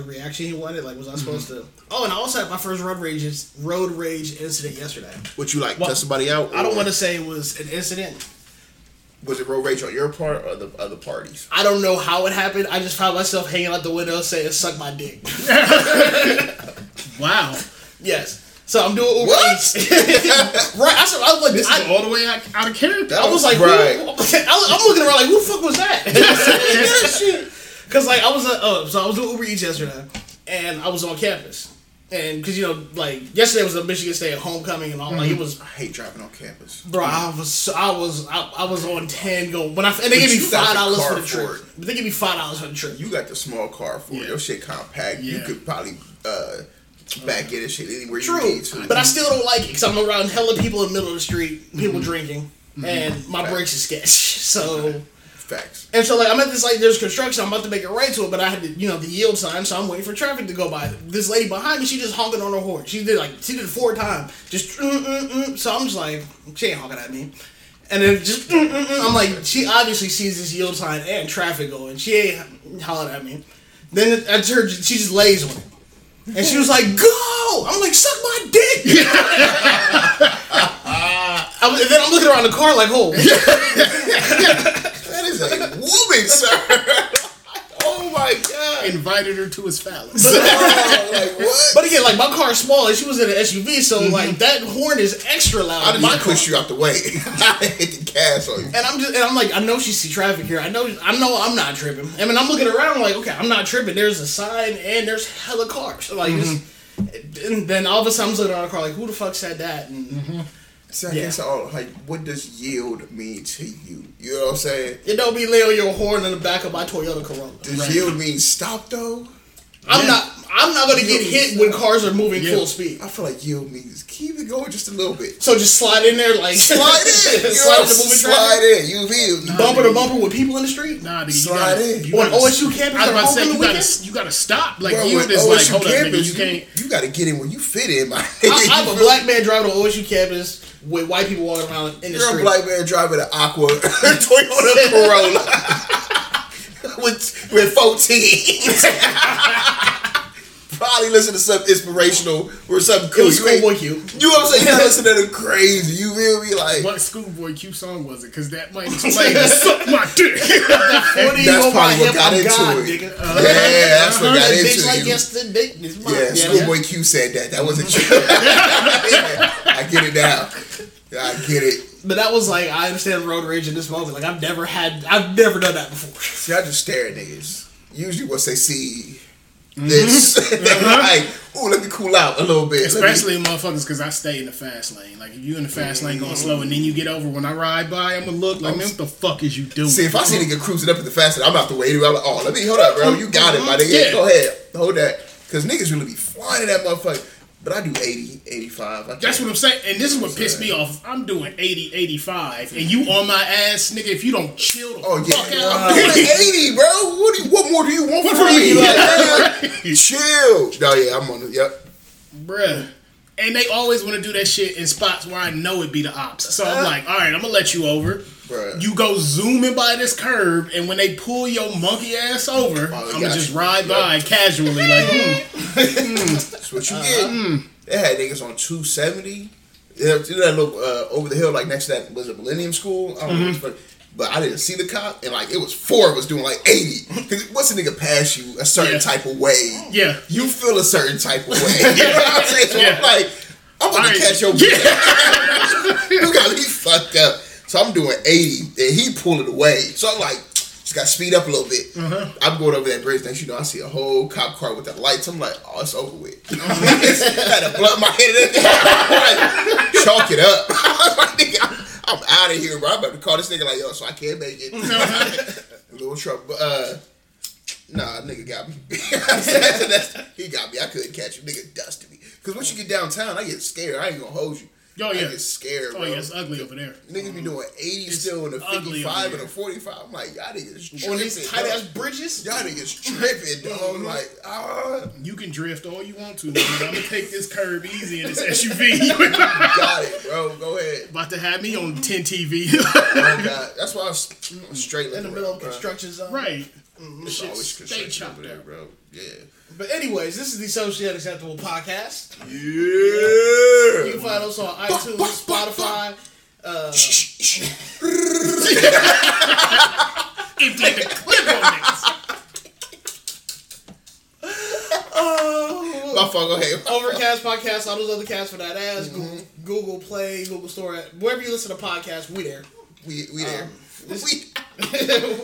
of reaction he wanted. Like, was I mm-hmm. supposed to? Oh, and I also had my first road rage road rage incident yesterday. What you like? Well, cut somebody out? I don't want to say it was an incident. Was it road rage on your part or the other parties? I don't know how it happened. I just found myself hanging out the window saying "suck my dick." Wow. yes. So I'm doing Uber What? Eats. right. I, said, I was like, This I, is all the way out, out of character. I was like, Right. I was, I'm looking around like, who the fuck was that? Because like I was, uh, oh, so I was doing Uber Eats yesterday, and I was on campus, and because you know, like yesterday was a Michigan State homecoming and all, like it was, I hate driving on campus. bro, I was, I was, I, I was on ten going when I, and they But gave me five dollars for the for trip. it. But they gave me five dollars for the trip. You got the small car for it. Yeah. Your shit compact. You could probably uh, back in and shit anywhere you True, need to. but I still don't like it because I'm around hella people in the middle of the street, people drinking, and my brakes is sketch. So. Facts. And so like I'm at this like there's construction, I'm about to make it right to it, but I had to, you know the yield sign, so I'm waiting for traffic to go by. This lady behind me, she just honking on her horn. She did like she did it four times, just mm, mm, mm. so I'm just like she ain't honking at me, and then just mm, mm, mm. I'm like she obviously sees this yield sign and traffic going, she ain't hollering at me. Then I heard she just lays on it, and she was like go. I'm like suck my dick. Was- and then I'm looking around the car like oh. That is a woman, sir. oh my god. invited her to his phallus. Oh, like what? But again, like my car's small, and she was in an SUV, so mm-hmm. like that horn is extra loud. I in didn't my even car. push you out the way. I hit the gas on you. And I'm just, and I'm like, I know she see traffic here. I know, I know, I'm not tripping. I mean, I'm looking around, like, okay, I'm not tripping. There's a sign, and there's hella cars. Like, this, mm-hmm. and then all of a sudden, I'm looking around the car, like, who the fuck said that? And mm-hmm. So I Yeah. guess all like, what does yield mean to you? You know what I'm saying? it don't be laying your horn in the back of my Toyota Corolla. Does Right. yield mean stop though? I'm Yeah. not, I'm not gonna get hit when cars are moving Yeah. full speed. I feel like yield means keep it going just a little bit. So just slide in there, like Slide in. You slide in the moving slide in. You feel bumper to bumper with people in the street. Nah, you Slide gotta, in. you On gotta- OSU campus, I was they're about to say you gotta you gotta stop. Like Bro, you with is like hold up, nigga, campus, you can't. You, got to get in where you fit in, man. I, I'm a black man driving on OSU campus with white people walking around in the You're a black man driving an Aqua Toyota Corolla with with 14. Probably listen to something inspirational or something It cool. was You, Schoolboy Q. you know what I'm saying? You not listen to them crazy. You feel me? Like What Schoolboy Q song was it? Because that might explain the suck my dick. What That's probably what got into God, it. nigga? yeah, uh, that's what got into bitch like yesterday. Yeah, Yeah, Schoolboy Q said that. That wasn't true. I get it now. I get it. But that was like I understand road rage in this moment. Like I've never had, I've never done that before. See, I just stare at niggas. Usually, once they see mm-hmm. this, they're uh-huh. like, "Ooh, let me cool out a little bit." Let me- Especially motherfuckers, because I stay in the fast lane. Like if you in the fast lane going slow, and then you get over when I ride by, I'm gonna look like, man, what the fuck is you doing? See, if I see a nigga cruising up in the fast lane, I'm out the way. I'm like, oh, let me hold up, bro. You got it, my nigga. Mm-hmm. Yeah. Go ahead, hold that. Because niggas really be flying in that motherfucker. But I do 80, 85. I That's what I'm saying. And this is what pissed me off. I'm doing 80, 85, and you on my ass, nigga. If you don't chill the Oh yeah, fuck I'm doing 80, bro. What do you, What more do you want from me? Like, man, chill. No, yeah, I'm on it. Yep. Bruh. And they always want to do that shit in spots where I know it be the ops. So I'm uh-huh. like, all right, I'm gonna let you over. Bruh. You go zooming by this curb, and when they pull your monkey ass over, Oh, I'm gonna just you. ride Yep. by casually, like, hmm. That's what you get. They had niggas on 270. Yeah, you know that little uh, over the hill, like next to that was a Millennium School. I don't know, but I didn't see the cop, and like it was four of us doing like 80. Because once a nigga pass you a certain Yeah. type of way, Yeah. you feel a certain type of way. you know what I'm saying? So Yeah. I'm like, I'm gonna Alright. catch your bitch. you got me fucked up. So I'm doing 80, and he pulling away. So I'm like, just got to speed up a little bit. Uh-huh. I'm going over that bridge. Next, you know, I see a whole cop car with the lights. I'm like, oh, it's over with. had to blunt my head. like, chalk it up. I'm like, nigga, I'm, I'm out of here, bro. I'm about to call this nigga like, yo, so I can't make it. a little trouble. But, uh, nah, nigga got me. He got me. I couldn't catch him. Nigga dusted me. Because once you get downtown, I get scared. I ain't gonna hold you. Oh, I yeah. get scared, oh, bro. Oh yeah, it's ugly over there. Niggas be mm-hmm. doing 80 still in a ugly 55 over and a 45. I'm like, y'all niggas tripping. On these tight ass bridges. Y'all niggas tripping, dog. Mm-hmm. Like, ah, You can drift all you want to, nigga. I'm gonna take this curb easy in this SUV. got it, bro. Go ahead. About to have me on mm-hmm. 10 TV. Oh, God. That's why I'm straight In the middle of construction zone. right. It's Shit, always stay construction chopped over there, up. bro. Yeah. But anyways, this is the Socially Unacceptable Podcast. Yeah. You can find us on iTunes, Spotify. Uh, Empty the clip on niggas. oh, My fault. Go ahead. Overcast Podcast, all those other casts for that ass. Google, Google Play, Google Store, wherever you listen to podcasts, we there. We we there. Um, this- we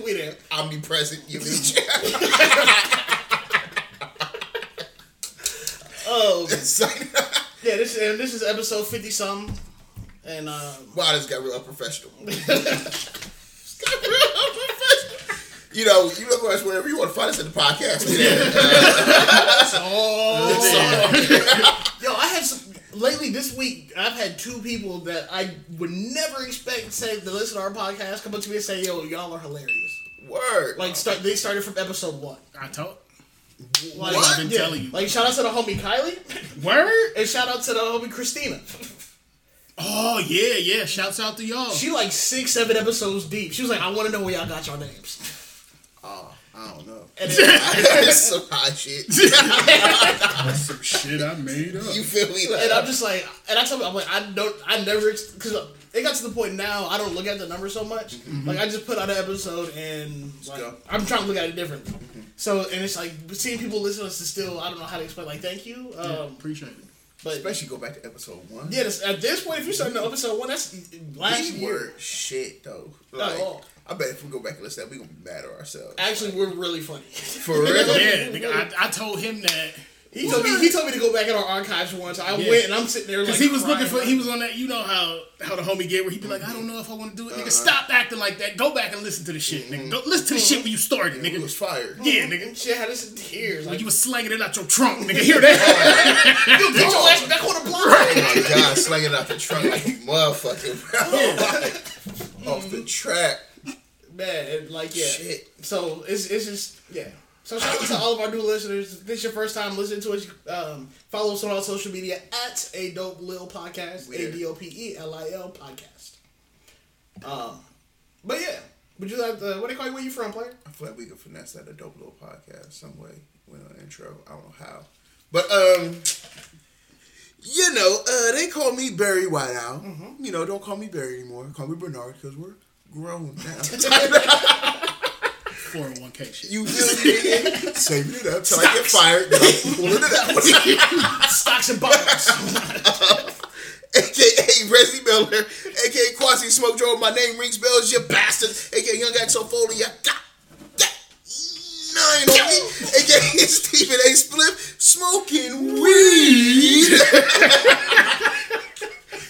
we there. omnipresent. You bitch. Oh, It's like, yeah. This and this is episode fifty something, and uh, wow, this got real unprofessional. This got real unprofessional. You know, you look us wherever you want to find us in the podcast. Yeah. oh, yo, I had some lately this week. I've had two people that I would never expect to say to listen to our podcast come up to me and say, "Yo, y'all are hilarious." Word. Like, start they started from episode one. I told. Like, I've been yeah, telling you. Like, shout out to the homie Kylie, Word? and shout out to the homie Christina. Oh yeah, yeah. Shouts out to y'all. She like six, seven episodes deep. She was like, "I want to know where y'all got your names." oh, I don't know. And then, That's some high shit. that's Some shit I made up. You feel me? Like, and I'm just like, and I tell me, I'm like, I don't, I never, because it got to the point now, I don't look at the numbers so much. Mm-hmm. Like, I just put out an episode and like. I'm trying to look at it differently. So, and it's like seeing people listen to us is still, I don't know how to explain. Like, thank you. Yeah, Um, appreciate it. but especially go back to episode one. yeah, this, at this point, if you start in episode one, that's last we year. were shit though. Like, oh. I bet if we go back and listen to that, we gonna be mad at ourselves. Actually, we're really funny. For real. Yeah, nigga, I, I told him that He told me he told me to go back in our archives once. I Yeah. went and I'm sitting there like because he was looking crying, for. He was on that. You know how how the homie get where he'd be like, I don't know if I want to do it. Uh-huh. Nigga, stop acting like that. Go back and listen to the shit, nigga. Go listen to the shit when you started, It nigga. was fire. Yeah, nigga. Shit had us in tears. When Like, you was slanging it out your trunk, nigga. Hear that? you get your ass back on the block. Oh my god, slinging out the trunk like a motherfucker, bro. Off the track. Man, and like yeah. Shit. So it's it's just yeah. So shout out to all of our new listeners. If this is your first time listening to us, um, follow us on all social media at a dope lil podcast, a d o p e l i l podcast. Um, but yeah, would you like the what do they call you? Where you from, player? I feel like we could finesse that a dope little podcast some way with an intro. I don't know how. But um you know, uh, they call me Barry Whiteout. You know, don't call me Barry anymore. Call me Bernard because we're grown now. 401k shit. you feel me? nigga? Saving it up till I get fired. Then I'm pulling it out. Stocks and bonds. AKA Resy Miller, AKA Quasi Smoke Joe. My name rings bells, you bastards. AKA Young Axel Foley, you got that nine on me. AKA Stephen A. Spliff, smoking weed.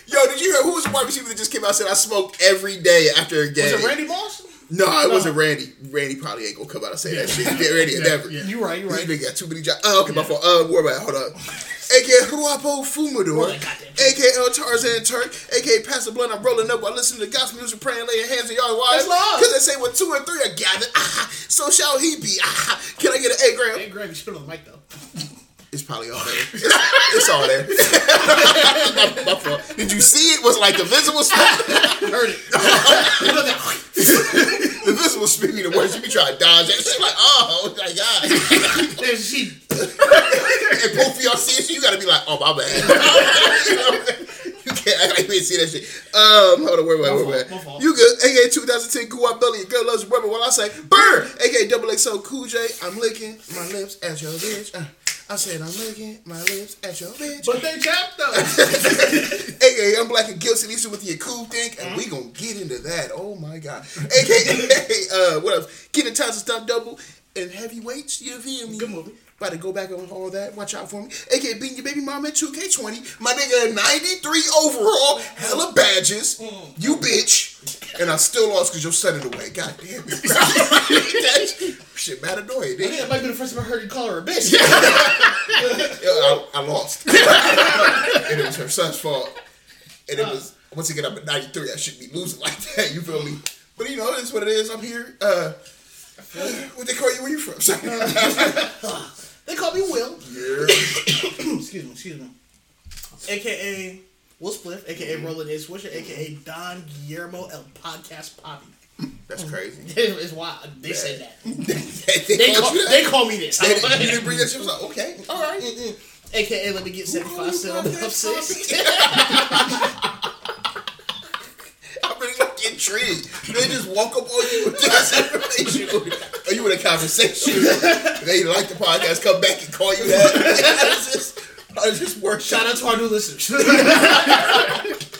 Yo, did you hear who was the wide receiver that just came out and said I smoke every day after a game? Was it Randy Moss? No, it wasn't Randy. Randy probably ain't gonna come out and say that shit. Yeah, Randy Yeah, never. yeah. You right, you right. This nigga got too many jobs. Oh, okay, my fault. Uh, where about? Hold on. AKA Ruapo Fumador. AKA El Tarzan Turk. AKA Pastor Blunt. I'm rolling up while listening to gospel music, praying, laying hands on y'all wives. Because they say when two and three are gathered, ah, so shall he be. Ah, can I get an A gram? Hey, Greg, you spit on the mic though. It's probably all there. It's, all there. my, my fault. Did you see it? Was like the visible spit. Heard it. You know that- the visible spit me the worst. You be trying to dodge that She's Like, oh my god. There's she. and both of y'all see it, you gotta be like, oh my bad. you, know? you can't act like you ain't see that shit. Um, hold on, wait, wait, My wait, fault, wait. my fault. You good? AKA 2010 Cool White Belly, girl loves rubber. While I say burn, AKA Double XO Cool J, I'm licking my lips at your bitch. Uh, I said I'm licking my lips at your bitch. But they chapped though. AKA I'm black and guilty, Lisa with your cool thing, and we gonna get into that. Oh my god. AKA uh, what else? Getting times to stop double and heavyweights. You feel me? Good movie. About to go back on all that. Watch out for me. AKA beating your baby mama at 2K20. My nigga 93 overall. Hella badges. You bitch. And I still lost because your son in the way. God damn it. that shit mad annoying. I think that might be the first time I heard you call her a bitch. I, I lost. and it was her son's fault. And it was, once again, I'm at 93. I shouldn't be losing like that. You feel me? But you know, it's what it is. I'm here. Uh, what they call you? Where you from? They call me Will. yeah. excuse me, excuse me. AKA Will Spliff, AKA Roland A. Swisher, AKA Don Guillermo El Podcast Poppy. That's crazy. It's wild. They said that. they, They call, you they call me this. They you didn't bring that shit. I was like, okay, all right. AKA, let me get 75 cents on the up six. I'm really like intrigued. They just walk up on you with this information. Or you in a conversation. They like the podcast, come back and call you that. How does this, how this work? Shout out to our new listeners.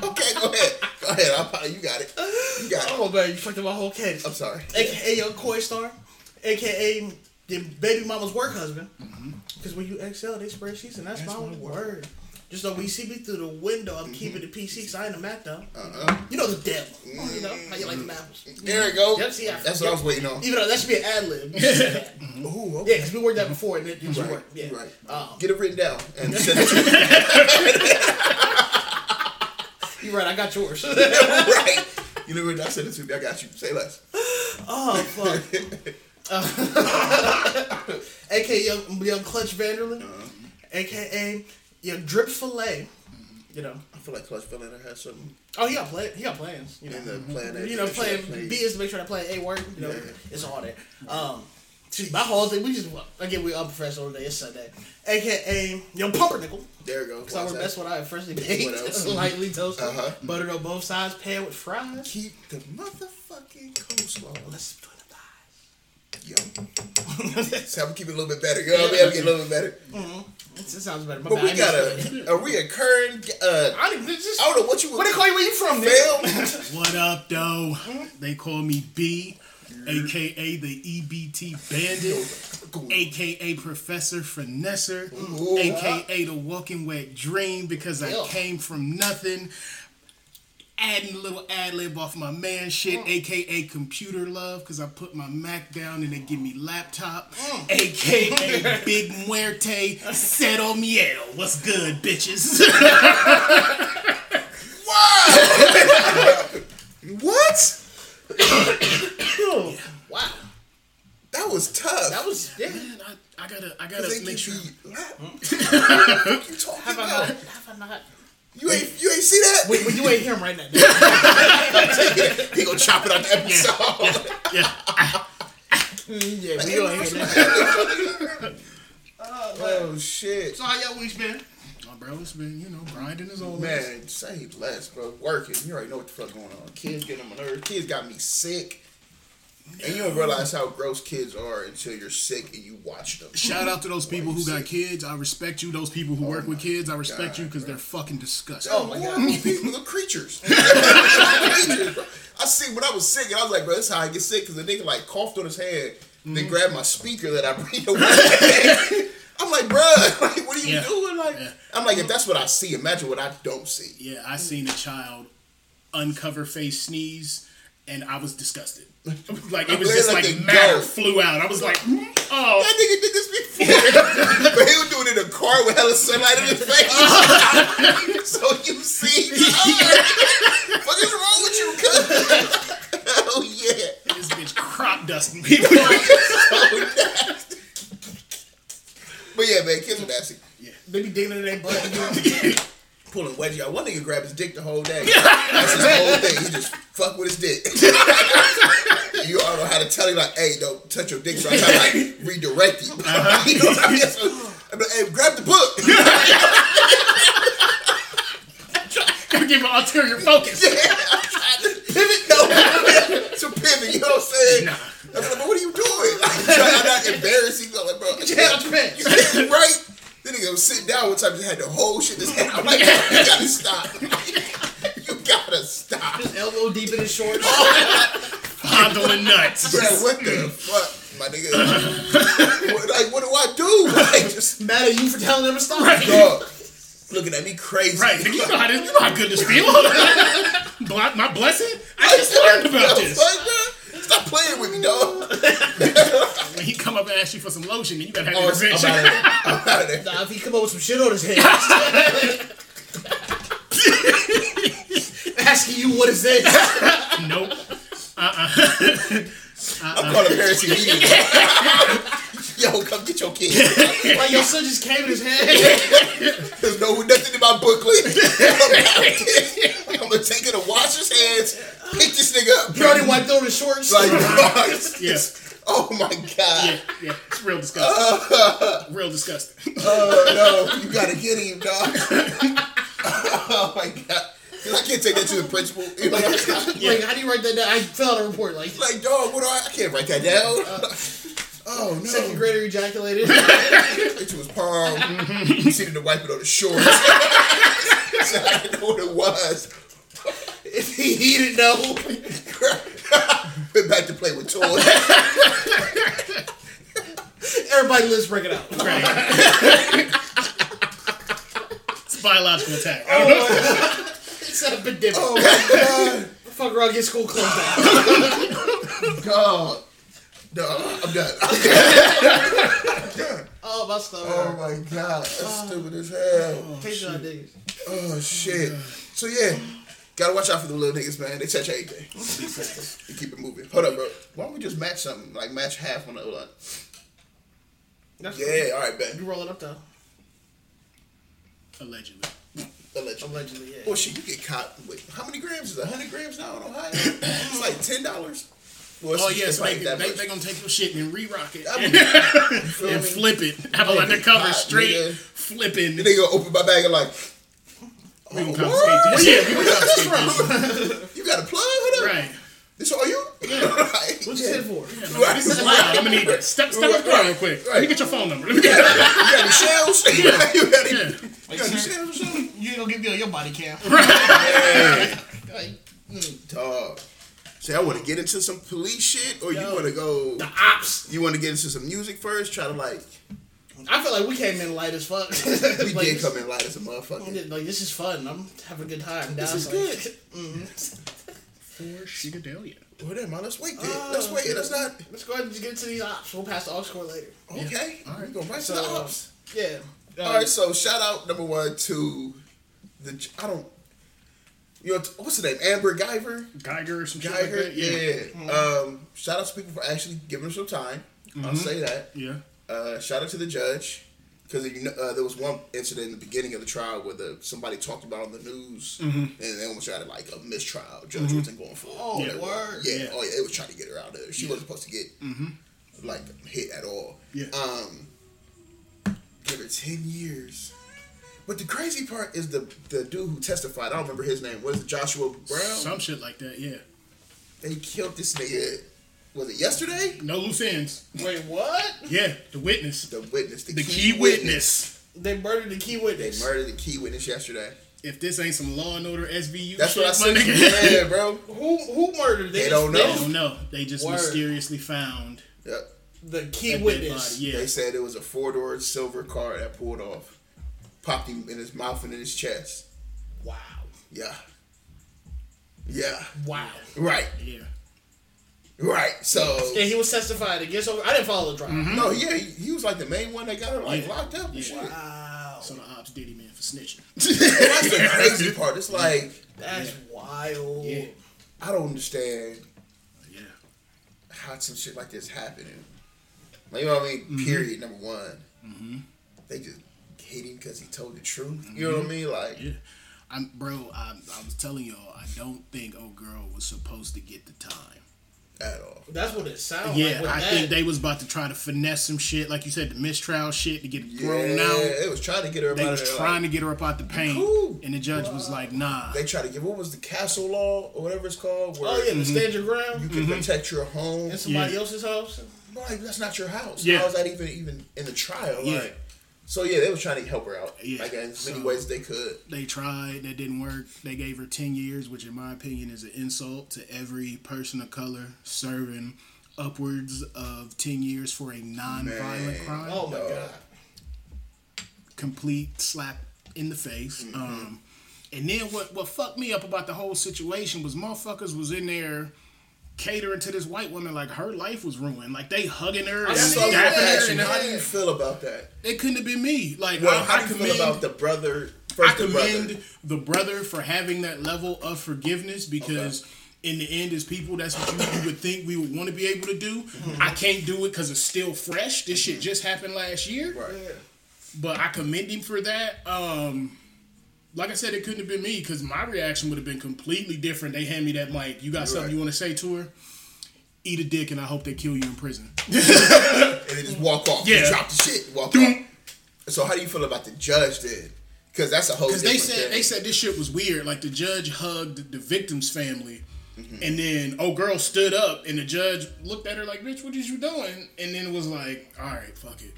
Okay, go ahead. Go ahead. I'll, you got it. You got it. oh, man, you fucked up my whole case. I'm sorry. AKA your Koi star. AKA your baby mama's work husband. Mm-hmm. Because when you excel, they spread sheets, and that's, my, word. Just though when you see me through the window, I'm mm-hmm. keeping the PC because I ain't a Mac though. Uh-uh. You know the devil. Mm-hmm. Oh, you know how you like the apples. Mm-hmm. There we go. Yep, see, I- That's what I was waiting on. Even though that should be an ad lib. You said that. Ooh, Yeah, because we worked that before and it didn't Right, work. Yeah. right. Um, Get it written down and send it to me. you're right, I got yours. right. You know what? I send it to me. I got you. Say less. oh, fuck. AKA young, young Clutch Vanderlyn. Uh-huh. AKA young Drip Filet. You know. I feel like Clutch Villain had something Oh, he got play. He got plans. You know. the plan. that you know, playing. B is to make sure that play A work. You know, Yeah. it's all there. Um, see, my whole thing, we just again we unprofessional today. It's Sunday, aka Young Pumpernickel. There we go. Because I work best what I freshly baked, What else? lightly toasted, Uh-huh. buttered on both sides, paired with fries. Keep the motherfucking coleslaw. Let's the thighs. Yo. So I'm keep it a little bit better. You I mean? I'm getting a little bit better. It sounds better. My But bad, we got a, a reoccurring. Uh, I don't, it's just, I don't know what you what they call you where you from, nigga? What up, though? They call me B, aka the EBT Bandit, aka Professor Finesser, Ooh. aka the Walking Wet Dream because I came from nothing. Adding a little ad lib off my man shit, mm. aka Computer Love, because I put my Mac down and they give me laptop, mm. aka Big Muerte, Cero Miel. What's good, bitches? What? Wow. That was tough. That was, yeah. Man, I, I gotta, I gotta make sure. you lap. Mm. What you talking Have I not? about? Have I not? You ain't you ain't see that? Wait, wait, you ain't hear him right now. he gonna chop it out the episode. Yeah, yeah, we don't hear that. Oh, oh shit. So how y'all weeks been? oh, bro, it's been you know grinding as always. Man, say less, bro. Working. You already know what the fuck going on. Kids getting on my nerves. Kids got me sick. And you don't realize how gross kids are until you're sick and you watch them. Shout out to those people who got kids. I respect you. Those people who oh work with kids, I respect God, you because they're fucking disgusting. Oh my god, these people are creatures. creatures bro. I see when I was sick, and I was like, bro, this is how I get sick because the nigga like coughed on his hand, then mm-hmm. grabbed my speaker that I bring away. I'm like, bro, like, what are you Yeah. doing? Like, Yeah. I'm like, if that's what I see, imagine what I don't see. Yeah, I seen a child uncover face sneeze, and I was disgusted. Like it was just like matter go? flew out. I was like, mm-hmm. oh, That nigga did this before, but he was doing it in a car with hella sunlight in his face. so you see, what is wrong with you? cuz? oh yeah. this bitch crop dusting people. But yeah, man, kids are nasty. Yeah, they be digging in their butt. Pulling wedgie out. One nigga grabbed his dick the whole day. That's his whole thing. He just fuck with his dick. you all know how to tell him like, hey, don't touch your dick. So I try to like redirect you. Uh-huh. you know what I mean? So, I'm like, hey, grab the book. Gotta give an ulterior focus. Yeah. pivot. No, it's a pivot. You know what I'm saying? Nah. I was like, but what are you doing? Like, I'm not embarrassing. I'm like, bro, Get your head out your pants. right? Then nigga was sitting down one time, just had the whole shit in his head. I'm like, you gotta stop. you gotta stop. Elbow deep in his shorts. Fondling nuts. Bro, what the fuck, my nigga? what, like, what do I do? Like, just Mad at you for telling them to stop. dog, looking at me crazy. Right, nigga, you know how this, you know how good this feels. My blessing. I just learned about this. fuck, bro? Stop playing with me, dog. When he come up and ask you for some lotion, then you gotta have Oh, I'm out of there. I'm out of there. Nah, if he come up with some shit on his head. Asking you what is this? nope. Uh-uh. I'm calling uh-uh. parents immediately. Yo, come get your kid. Like your son just came in his head. There's no nothing in my booklet. I'm gonna take it and wash his hands, pick this nigga up. You already wiped over the shorts. Like, dog, it's- Yeah. oh my god. Yeah, yeah, it's real disgusting. real disgusting. Oh no, you gotta get him, dog. oh my god. I can't take that to the principal. You know what I'm? Like, how do you write that down? I filled out a report. Like, Like, dog, what do I? I can't write that down. Uh, oh no. second grader ejaculated. Into was palm. He Proceeded to wipe it on his shorts. so I didn't know what it was. He, he didn't know. Went back to play with toys. Everybody, let's break it out. Right. it's a biological attack. I don't know. It's a pandemic. Oh my Fuck around, get school closed down. god. God. No, I'm done. Oh, my stomach. Oh my god. That's stupid as hell. Taste your niggas. Oh shit. So yeah. Gotta watch out for the little niggas, man. They touch anything. They keep it moving. Hold up, bro. Why don't we just match something? Like match half on the line. That's Yeah, all right, bet. You roll it up though. Allegedly. Allegedly. Allegedly, yeah. Well, shit, you get caught with how many grams is it? 100 grams now in Ohio? it's like ten dollars. Well, Oh yeah, it's so they, that they, they gonna take your shit and re-rock it I mean, you feel and me? flip it. Have a undercover God, straight nigga. flipping. Then they gonna open my bag and like, We gonna oh, confiscate what? this. Yeah, we gonna confiscate this. You got a plug? Hold up. Right. This all you? Right. What's you sit for? Right. This is loud. I'm gonna need that. Step, step up front real quick. Let me get your phone number. Let me get You got any shells? you got any, Yeah. you got any shells or something? You ain't gonna give me on your body cam. Right. Dog. Say, I want to get into some police shit, or you want to go? The ops. You want to get into some music first? Try to like, I feel like we came in light as fuck. we like, did come in light as a motherfucker. Like this is fun. I'm having a good time. This is like, mm-hmm. good. For Shigadelia. Well, then, man, let's wait. Then. Oh, let's wait. okay. Let's not. Let's go ahead and get into these ops. We'll pass the aux score later. Okay. All right. We gonna right to the ops. Yeah. All right. So shout out number one to the. I don't. You know what's the name? Amber Guyger. Geiger or some shit Geiger. like that. Yeah. Yeah. Um. Shout out to people for actually giving us some time. I'll mm-hmm. say that. Yeah. Uh, shout out to the judge because you know, uh, there was one incident in the beginning of the trial where the somebody talked about on the news and they almost tried to like a mistrial. Judge wasn't going for it. Oh, Yeah. word. Yeah. Yeah. Oh yeah. They was trying to get her out of there. She wasn't supposed to get like hit at all. Yeah. Um. Give her ten years. But the crazy part is the the dude who testified. I don't remember his name. Was it Joshua Brown? Some shit like that. Yeah. They killed this nigga. Was it yesterday? No loose ends. Wait, what? Yeah. The witness. The witness. The, The key witness. They murdered the key witness. They murdered the key witness yesterday. If this ain't some Law and Order SVU That's shit, what I said. my nigga. Yeah, bro. Who who murdered? They just- don't know. I don't know. They just Word. mysteriously found Yep. The key witness. Yeah. They said it was a four door silver car that pulled off, popped him in his mouth and in his chest. Wow. Yeah. Yeah. Wow. Right. Yeah. Right. So Yeah, he was testified against. I didn't follow the trial. Mm-hmm. no, yeah, he, he was like the main one that got her like Yeah. locked up and Yeah. shit. Wow. So the ops did him in for snitching. That's the crazy part. It's like That's wild. Yeah. I don't understand Yeah. how some shit like this happening. Like, you know what I mean? Mm-hmm. Period. Number one. Mm-hmm. They just hate him because he told the truth. You know what I mean? Like, Yeah. I'm, bro, I, I was telling y'all, I don't think old girl was supposed to get the time. At all. That's what it sounds yeah, like. with I that. think they was about to try to finesse some shit, like you said, the mistrial shit to get it Yeah, thrown out. they was trying to get her. They out was there, trying like, to get her up out the paint, Cool. and the judge was like, "Nah." They try to get what was the castle law or whatever it's called. Where Oh yeah, the mm-hmm. stand your ground you can mm-hmm. protect your home. in somebody Yeah. else's house. Like that's not your house. Yeah. How is that even even in the trial? Yeah. Like, so yeah, they was trying to help her out. Yeah. Like in as many So- ways they could. They tried, that didn't work. They gave her ten years, which in my opinion is an insult to every person of color serving upwards of ten years for a non-violent Man. crime. Oh my Dog. god. complete slap in the face. Um, and then what what fucked me up about the whole situation was motherfuckers was in there catering to this white woman like her life was ruined. Like they hugging her and That's see what I dapping was her, and How do you feel about that? it couldn't have been me. Like Well, I, how I do you commend, feel about the brother? I First, the commend brother. the brother for having that level of forgiveness because. In the end, as people, that's what you, you would think we would want to be able to do. I can't do it because it's still fresh. This shit just happened last year. Right. But I commend him for that. Um, Like I said, it couldn't have been me because my reaction would have been completely different. They hand me that mic. You got something Right. you want to say to her? Eat a dick, and I hope they kill you in prison. and they just walk off. Yeah. Yeah. drop the shit, walk off. So how do you feel about the judge then? Because that's a whole. Because they said thing. they said this shit was weird. Like the judge hugged the victim's family, Mm-hmm. and then oh girl stood up, and the judge looked at her like, "Bitch, what is you doing?" And then it was like, "All right, fuck it."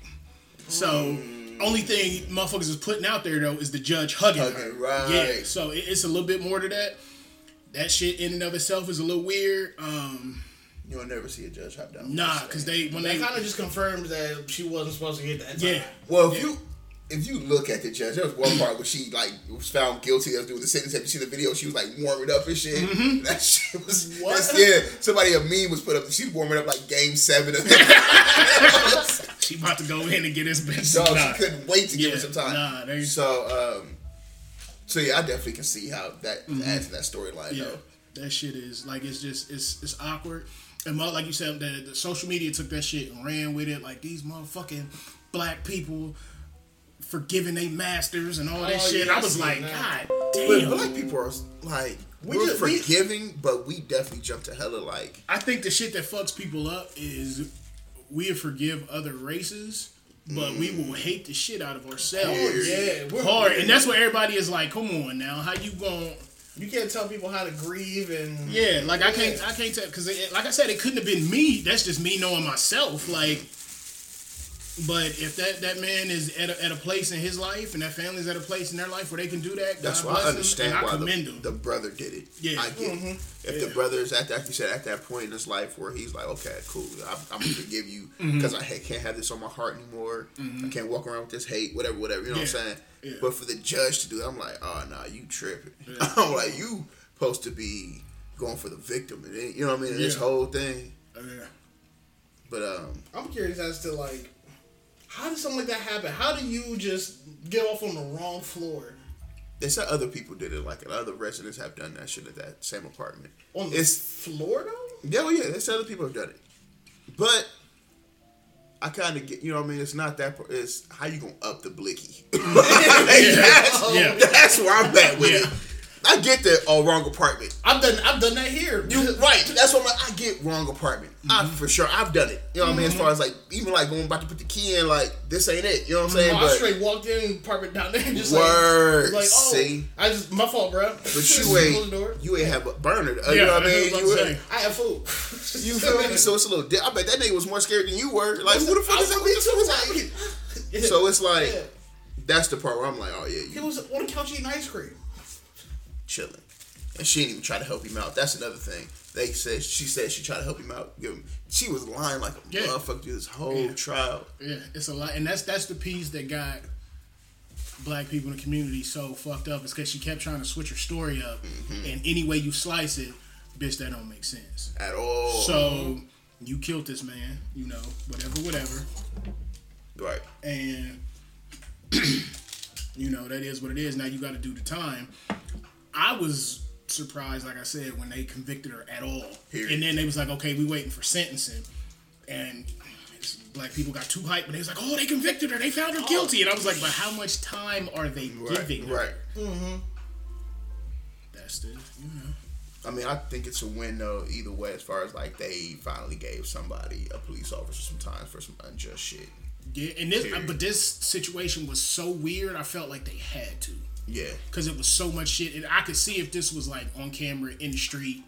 So Mm. Only thing motherfuckers is putting out there though is the judge hugging her. Right. Yeah. So it, it's a little bit more to that. That shit in and of itself is a little weird. Um, You'll never see a judge hop down. nah, because they when That they kind of just confirms that she wasn't supposed to get that. yeah. Time. Well, if Yeah. you if you look at the judge, there was one part where she like was found guilty of doing the sentence. Have you seen the video? She was like warming up and shit. Mm-hmm. That shit was What? that's- yeah. Somebody a meme was put up. She's warming up like game seven. Of She about to go in and get his bitch. Dog, she couldn't wait to give Yeah, her some time. nah, they- so, um, so yeah, I definitely can see how that Mm-hmm. adds to that storyline Yeah, though. that shit is like it's just it's it's awkward. And like you said, the, the social media took that shit and ran with it. Like these motherfucking black people forgiving they masters and all that Oh, shit. yeah, I was like, that. God But damn. black people are like We are just- we- forgiving, but we definitely jump to hella like I think the shit that fucks people up is we forgive other races, but we will mm. hate the shit out of ourselves. Yeah, we're- Hard, and that's what everybody is like. Come on now, how you going? You can't tell people how to grieve and Yeah, like I can't, I can't tell because, like I said, it couldn't have been me. That's just me knowing myself. Like, but if that that man is at a, at a place in his life and that family's at a place in their life where they can do that, That's God why I bless them, understand and I why commend the, them. the brother did it. Yeah. I get it. If Yeah. the brother is at that, like you said, at that point in his life where he's like, okay, cool, I'm, I'm gonna forgive you Mm-hmm. because I can't have this on my heart anymore. I can't walk around with this hate, whatever, whatever. You know what I'm saying? Yeah. But for the judge to do that, I'm like, oh no, you tripping. I'm like, you supposed to be going for the victim, and you know what I mean? This whole thing. Uh, But um, I'm curious as to like, how did something like that happen? How do you just get off on the wrong floor? they said other people did it. Like other residents have done that shit at that same apartment. On the It's floor though? Yeah, well, yeah, they said other people have done it, but I kind of get, you know, what I mean, it's not that. It's how you gonna up the blicky. that's, Yeah. that's where I'm at with Yeah. it. I get the oh wrong apartment. I've done I've done that here. You right? That's what I'm like. I get wrong apartment. Mm-hmm. for sure I've done it. You know what I mean? As far as like even like going about to put the key in, like this ain't it. You know what I'm saying? Oh, I but straight walked in, apartment down there, and just Word. like, like oh, See? I just my fault, bro. but you the door. ain't you ain't have a burner. Uh, Yeah, you know what I I mean? You, I have food. you feel me? So it's a little. Di- I bet that nigga was more scared than you were. Like who the fuck I is that? bitch? the fuck? So it's like Yeah. that's the part where I'm like, oh yeah, He you was on the couch eating ice cream. Chilling, and she didn't even try to help him out. That's another thing. They said she said she tried to help him out. Give him. She was lying like a Yeah. motherfucker through this whole Yeah. trial. Yeah, it's a lot, and that's that's the piece that got black people in the community so fucked up is because she kept trying to switch her story up, Mm-hmm. and any way you slice it, bitch, that don't make sense. At all. So you killed this man, you know, whatever, whatever, right. and you know that is what it is. Now you got to do the time. I was surprised, like I said, when they convicted her at all, Period. and then they was like, okay, we waiting for sentencing, and black people got too hyped, but they was like, oh, they convicted her, they found her oh, guilty, and I was like, but how much time are they Right. giving? her? Right. Mm-hmm. That's the, you know. I mean, I think it's a win though. Either way, as far as like they finally gave somebody a police officer some time for some unjust shit. Yeah, and this, Period. but this situation was so weird. I felt like they had to. Yeah. because it was so much shit. And I could see if this was like on camera in the street,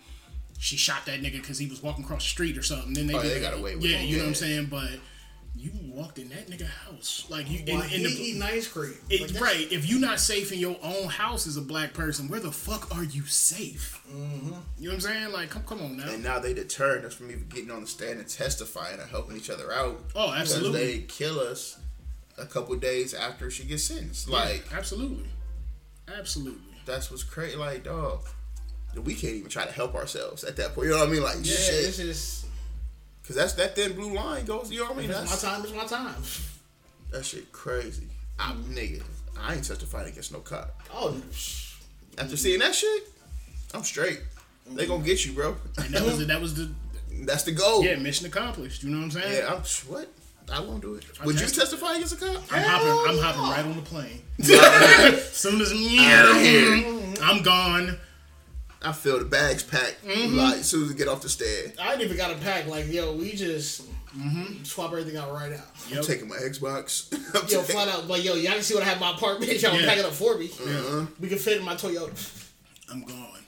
she shot that nigga because he was walking across the street or something. Then they, Oh, they got away with yeah, it. you know what I'm saying. But you walked in that nigga house like you in, in the eating ice cream. it, Like, right. If you're not safe in your own house as a black person, where the fuck are you safe? Mm-hmm. You know what I'm saying? Like, come, come on now. And now they deterred us from even getting on the stand and testifying and helping each other out. Oh, Because absolutely. they kill us a couple days after she gets sentenced. Like Yeah, absolutely, absolutely. that's what's crazy. Like dog, we can't even try to help ourselves at that point. You know what I mean? Like Yeah, shit, it's just because that's that thin blue line goes. You know what I mean? it's my time. It's my time. that shit crazy. I, nigga, I ain't testifying against no cop. Oh, After seeing that shit, I'm straight. They gonna get you, bro. And that was the, that was the That's the goal. yeah mission accomplished. You know what I'm saying? Yeah, I'm what? I won't do it. Would you testify against a cop? I'm hopping. I'm hopping right on the plane. soon as I'm gone. I feel the bags packed. Like as soon as we get off the stairs, I ain't even got a pack. Like, yo, we just swap everything out right now. I'm taking my Xbox. I'm Yo, flat out, like, yo, y'all can see what I have in my apartment. Y'all Yeah. pack it up for me. Uh-huh. We can fit in my Toyota. I'm gone.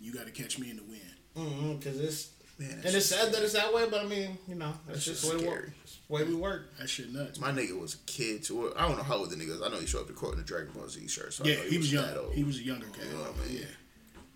You got to catch me in the wind. Mm-hmm, Cause it's Man, and it's shit- sad that it's that way, but I mean, you know, that's, That's just just the way, we scary. Work. Way we work. That shit nuts. My nigga was a kid too. Well, I don't know how old the nigga is. I know he showed up to court in a Dragon Ball Z shirt. So I Yeah, know he was young. that. He was a younger kid. You know what I mean? Yeah.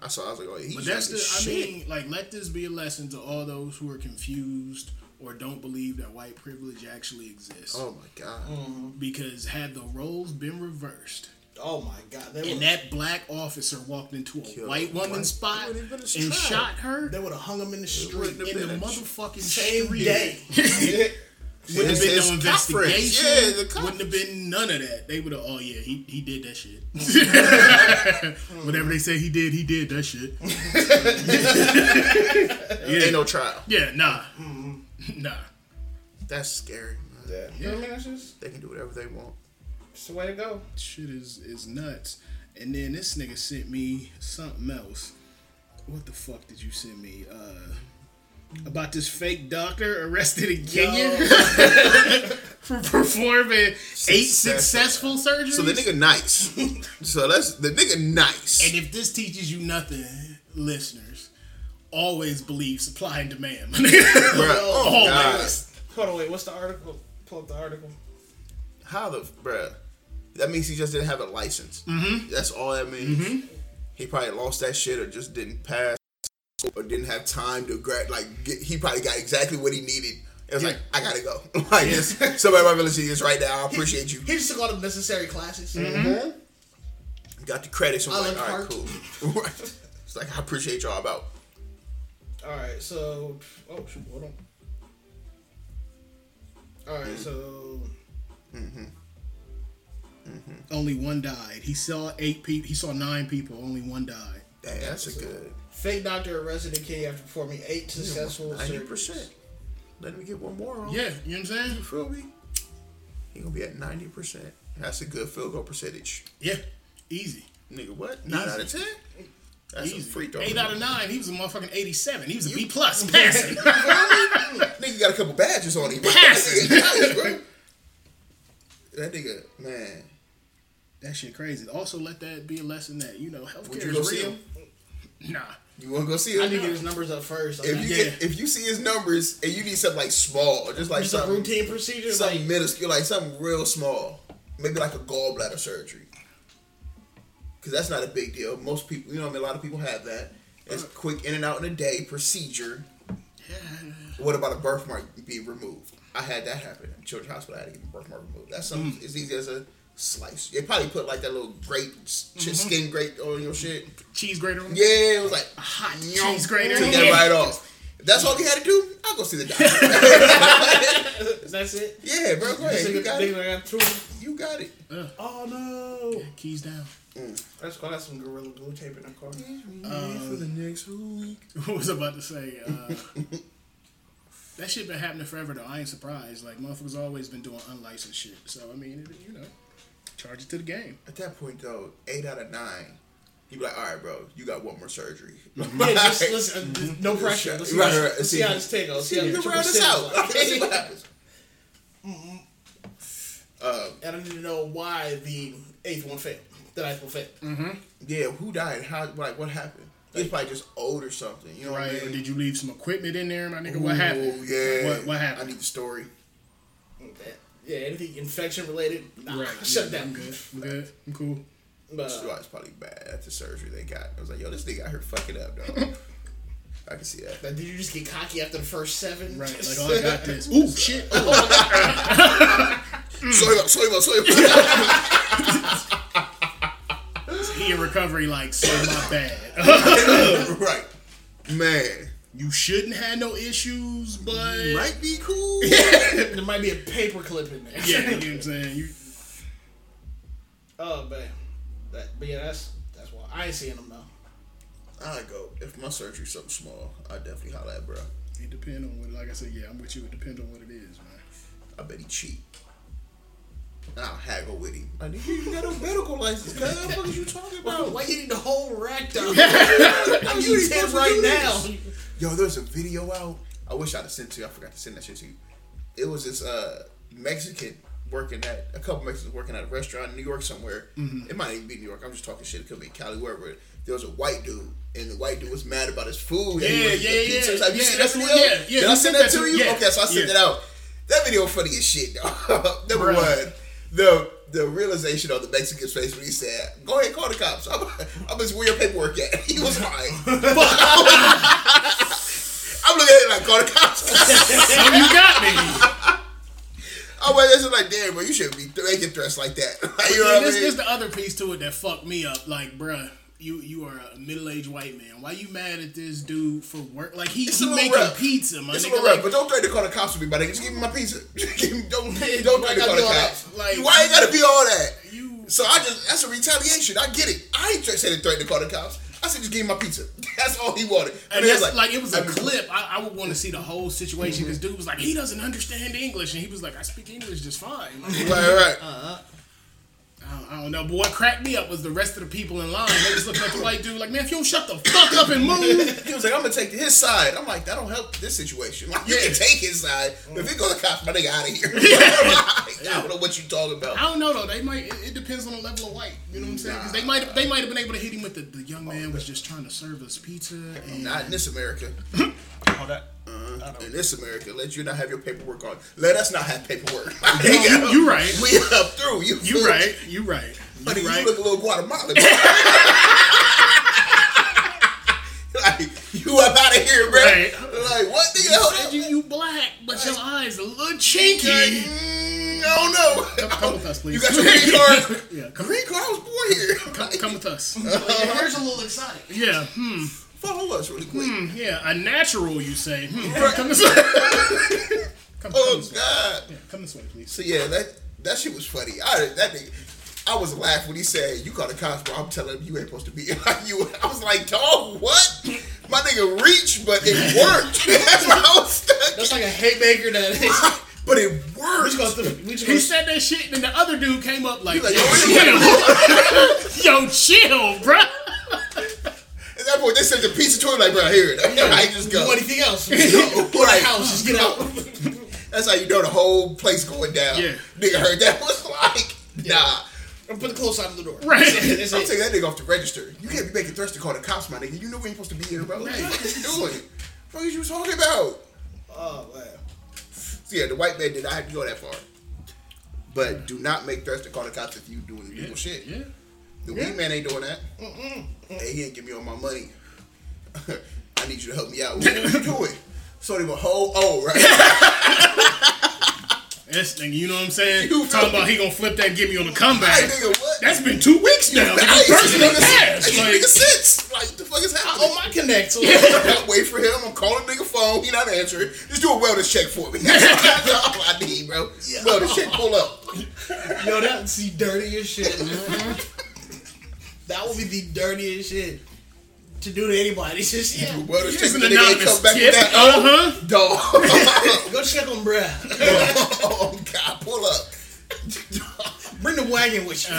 I saw. I was like, oh, he's But that's the. as I mean, like, let this be a lesson to all those who are confused or don't believe that white privilege actually exists. oh my god. Mm. Because had the roles been reversed, Oh my god, they and would that black officer walked into a white woman's white- spot it wouldn't have been a and strap. shot her they would have hung him in the street in the been a- motherfucking same street. day. Wouldn't have been his no investigation. Yeah, the Wouldn't have been none of that. They would have. Oh yeah, he he did that shit. Whatever they say he did, he did that shit. yeah, Ain't no trial. yeah, nah, nah. That's scary. Man. Yeah. You I mean? That's just They can do whatever they want. it's the way to go. Shit is is nuts. And then this nigga sent me something else. What the fuck did you send me? Uh, about this fake doctor arrested in Kenya for performing eight Successful. successful surgeries. So the nigga nice. so that's the nigga nice. And if this teaches you nothing, listeners, always believe supply and demand. Bruh, oh god. always. Hold on, wait. What's the article? Pull up the article. How the bruh? That means he just didn't have a license. Mm-hmm. That's all that means. He probably lost that shit or just didn't pass or didn't have time to grab. Like get, he probably got exactly what he needed. It was like I gotta go. like this, somebody might be listening to this right now. I appreciate you. He just took all the necessary classes. Mm-hmm. Mm-hmm. Got the credits. I'm I like, like all right, Park. cool. Right. It's like I appreciate y'all about. All right, so oh shoot, hold on. All right, so mm-hmm. Only one died. He saw eight people. He saw nine people. Only one died. Dang, that's a good fake doctor arrested in Kenya after performing eight successful ninety surgeries. percent. Let me get one more. On. Yeah, you know what I'm saying? You feel me? He gonna be at ninety percent. That's a good field goal percentage. Yeah, easy. Nigga, what? Nine Easy. out of ten? That's Easy. a free throw. Eight out of nine. He was a motherfucking eighty-seven. He was a B plus passing. Nigga got a couple badges on him. Passing. That nigga, man. that shit crazy. Also, let that be a lesson that you know Would healthcare you go is see real. him? Nah. You wanna go see him? I him? need to get his numbers up first. If you Yeah. get, if you see his numbers and you need something like small, just like Just a something, routine procedure, something like minuscule, like something real small, maybe like a gallbladder surgery. Because that's not a big deal. Most people, you know, I mean, a lot of people have that. It's quick in and out in a day procedure. What about a birthmark being removed? I had that happen at Children's Hospital. I had to get my birthmark removed. That's something Mm. as easy as a slice. They probably put like that little grate, s- Mm-hmm. skin grate on your shit. Cheese grater. on? Yeah, it was like Hot cheese grater. Took that right off. If that's all he had to do, I'll go see the doctor. that's it. yeah, bro, go ahead. You got it. Nigga got. You got it. Oh no! Keys down. That's why I got some gorilla glue tape in the car. for the next week. What was I about to say? Uh, that shit been happening forever though. I ain't surprised. Like motherfuckers always been doing unlicensed shit. So I mean, it, you know, charge it to the game. At that point, though, eight out of nine, you be like, all right, bro, you got one more surgery. Yeah, just listen. uh, No pressure. Let's see, Right, how, right, let's see how this take goes. See how you round this out. goes. Okay, see what happens. Uh, And I need to know why the eighth one failed. The ninth one failed. yeah, who died? How? Like, what happened? He was probably just old or something. You know Right? what I mean? Or did you leave some equipment in there, my nigga? Ooh, What happened? Yeah. What What happened? I need the story. Yeah, anything infection related, nah, right. shut yeah, down. I'm good. I'm good. I'm cool. But That's uh, why it's probably bad at the surgery they got. I was like, yo, this nigga out here fucking up, dog. I can see that. Like, did you just get cocky after the first seven? Right. Like, oh, I got this. Ooh, shit. Oh, Soy up, soy up, soy up. he in recovery. Like, so my bad. right. Man. You shouldn't have no issues, but Might be cool. there might be a paperclip in there. yeah, you know what I'm saying. You oh man, that, but yeah, that's that's why I ain't seeing them though. I go. If my surgery's something small, I definitely holler at bro. It depend on what. Like I said, yeah, I'm with you. It depends on what it is, man. I bet he cheat. I'll haggle with him. Like, nigga, you got no medical license. Cuz, what the fuck is you talking about? Why you need the whole rack though? You I'm ain't using supposed to right now. Yo, there's a video out. I wish I'd have sent to you. I forgot to send that shit to you. It was this uh, Mexican working at a couple Mexicans working at a restaurant in New York somewhere. It might even be New York. I'm just talking shit. It could be Cali, wherever. There was a white dude, and the white dude was mad about his food. Yeah, yeah, yeah, you yeah, that's that video? yeah, yeah, Did I send that that to you? yeah, okay, so I sent yeah. it out. That video funny as shit, dog. Number one, the the realization on the Mexican's face when he said, "Go ahead, call the cops." I'm, I'm just where your paperwork at. He was lying. I'm looking at it like, call the cops. So you got me. Like, this is like, damn, bro, you shouldn't be making threats like that. Like, you know Yeah, what I this, mean? this the other piece to it that fucked me up. Like, bruh, you you are a middle aged white man. Why you mad at this dude for work? Like he, It's he making pizza, my It's nigga. Like, but don't threaten to call the cops with me, my nigga. Just give me my pizza. Don't don't threaten to call the that? cops. Like, Why you gotta be all that? you So I just that's a retaliation. I get it. I ain't saying to threaten to call the cops. I said just give me my pizza. That's all he wanted. And he that's like, it was a clip. I, I would want to see the whole situation. This dude was like, he doesn't understand English, and he was like, I speak English just fine. Like, Right, right. Don't, uh-huh. I don't know, but what cracked me up was the rest of the people in line. They just looking at the white dude like, man, if you don't shut the fuck up and move. He was like, I'm gonna take his side. I'm like, that don't help this situation. Like, you can take his side, but if it goes to cops, my nigga out of here. Like, I don't know what you talking about. I don't know though. They might. It, it depends on the level of white. You know what I'm saying? 'Cause they might. They might have been able to hit him with the, the young man oh, was just trying to serve us pizza. And Not in this America. All that. In this America, let you not have your paperwork on. Let us not have paperwork. you, you right. We up through. You, You right. You right. Honey, You you look a little Guatemalan. like, you up out of here, bro. Right. Like, what? Nigga, You hold said you, you black, but your eyes a little chinky. Mm, I don't know. Come with us, please. You got your green card? Yeah, come, green card? I was born here. come, come with us. Like, here's a little exotic. Yeah. Hmm. Follow us really quick. hmm, Yeah. A natural, you say? Hmm. Come this way. Come, come Oh, this way. God. Yeah, come this way, please. So, yeah, that that shit was funny. I, that nigga, I was laughing when he said, you call the cops, bro. I'm telling him you ain't supposed to be like you. I was like, dog, what? My nigga reached, but it worked. That's why I was stuck. That's like a haymaker that is. But it We worked. just go. We just He go. said that shit, and then the other dude came up like, like, yo, yo, chill. yo, chill, bro. At that point, they sent the pizza to him like, bro, here. I just You go. want anything else? Go right. house. Just get out. That's how you know the whole place going down. Yeah. Nigga heard that was like, nah. Or put the clothes out of the door. Right. That's I'm it. taking that nigga off the register. You can't be making threats to call the cops, my nigga. You know we ain't supposed to be here, bro. What fuck is you doing? What is you talking about? Oh man. So yeah, the white man did not have to go that far. But do not make threats to call the cops if you doing illegal shit. Yeah. The weed man ain't doing that. Hey, he ain't give me all my money. I need you to help me out. What are you doing? So they were whole oh right. This thing, you know what I'm saying? You Talking about he gonna flip that, and give me on the comeback. Hey, nigga, what? That's been two weeks now. Like, person in the Nigga, past. nigga Like, sits. Like the fuck is I happening? owe my connect. So I wait for him. I'm calling nigga phone. He not answering. Just do a wellness check for me. That's all I need, bro. Wellness check. Pull up. Yo, that's the dirtiest shit. That would be the dirtiest shit to do to anybody. It's just yeah. Wellness check. Here's an The nigga ain't anonymous come back tip. with that. Uh-huh. Dog. Go check on bruh. oh God. Pull up. Bring the wagon with you.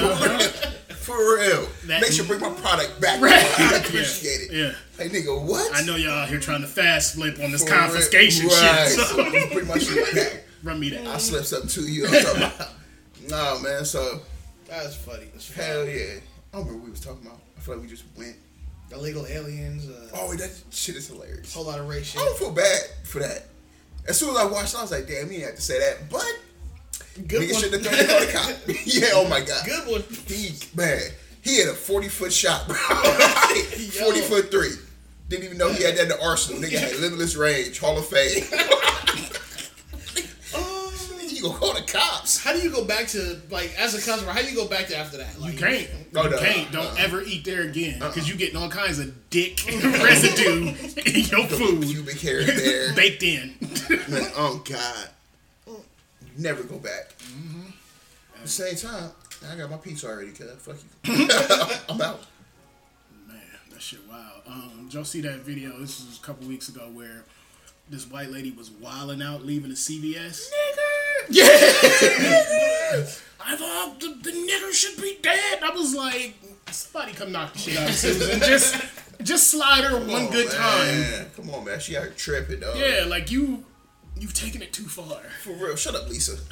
For real. That- Make sure you bring my product back. Right. I appreciate it. Yeah. Hey nigga, what? I know y'all out here trying to fast flip on this For real. confiscation right. shit. So bring my shit back. run me that. I slept something to you. I'm talking about. Nah, man. So That's funny. That's funny. hell yeah. I don't remember what we was talking about. I feel like we just went. Illegal aliens. Uh, Oh, wait, that shit is hilarious. whole lot of race I shit. don't feel bad for that. As soon as I watched, I was like, damn, he didn't have to say that. But Good nigga should have thrown it on the cop. yeah, oh my god. Good one. He man, he had a forty foot shot, bro. forty foot three. Didn't even know he had that in the arsenal. Nigga had limitless range, Hall of Fame. You gonna call the cops? How do you go back to like as a customer? How do you go back to after that? Like, You can't. Oh, you no. can't. Don't Uh-uh. ever eat there again because you getting all kinds of dick residue in your food Pubic hair there. baked in. Man, oh God. Never go back. At the same time, I got my pizza already, cuz. Fuck you. I'm out. Man, that shit wild. Um, did y'all see that video? This was a couple weeks ago where this white lady was wilding out leaving the CVS. Yeah. I thought the, the nigger should be dead. I was like, somebody come knock the shit out of Susan. Just just slide her one Come good on, time. Come on, man. She out here tripping, though. Yeah, like you you've taken it too far. For real. Shut up, Lisa.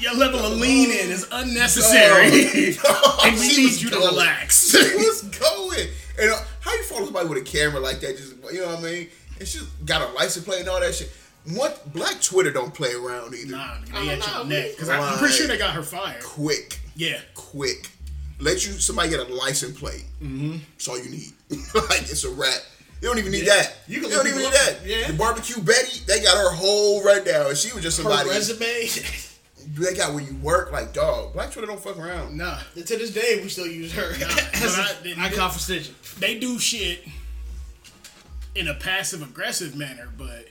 Your level of lean in is unnecessary. and we She need was you to going. relax. She was going. And uh, how you follow somebody with a camera like that? Just you know what I mean? And she got a license plate and all that shit. What Black Twitter don't play around either. Nah, I they don't at your know. neck. Because I'm pretty sure they got her fired. Quick, Yeah. quick. Let you somebody get a license plate. Mm-hmm. That's all you need. like it's a wrap. You don't even need Yeah. that. You You, don't even need that. Yeah. The barbecue Betty, they got her whole rundown. And she was just Her somebody. resume. They got where you work. Like dog, Black Twitter don't fuck around. Nah. to this day, we still use her as but an I- icon for. They do shit in a passive aggressive manner, but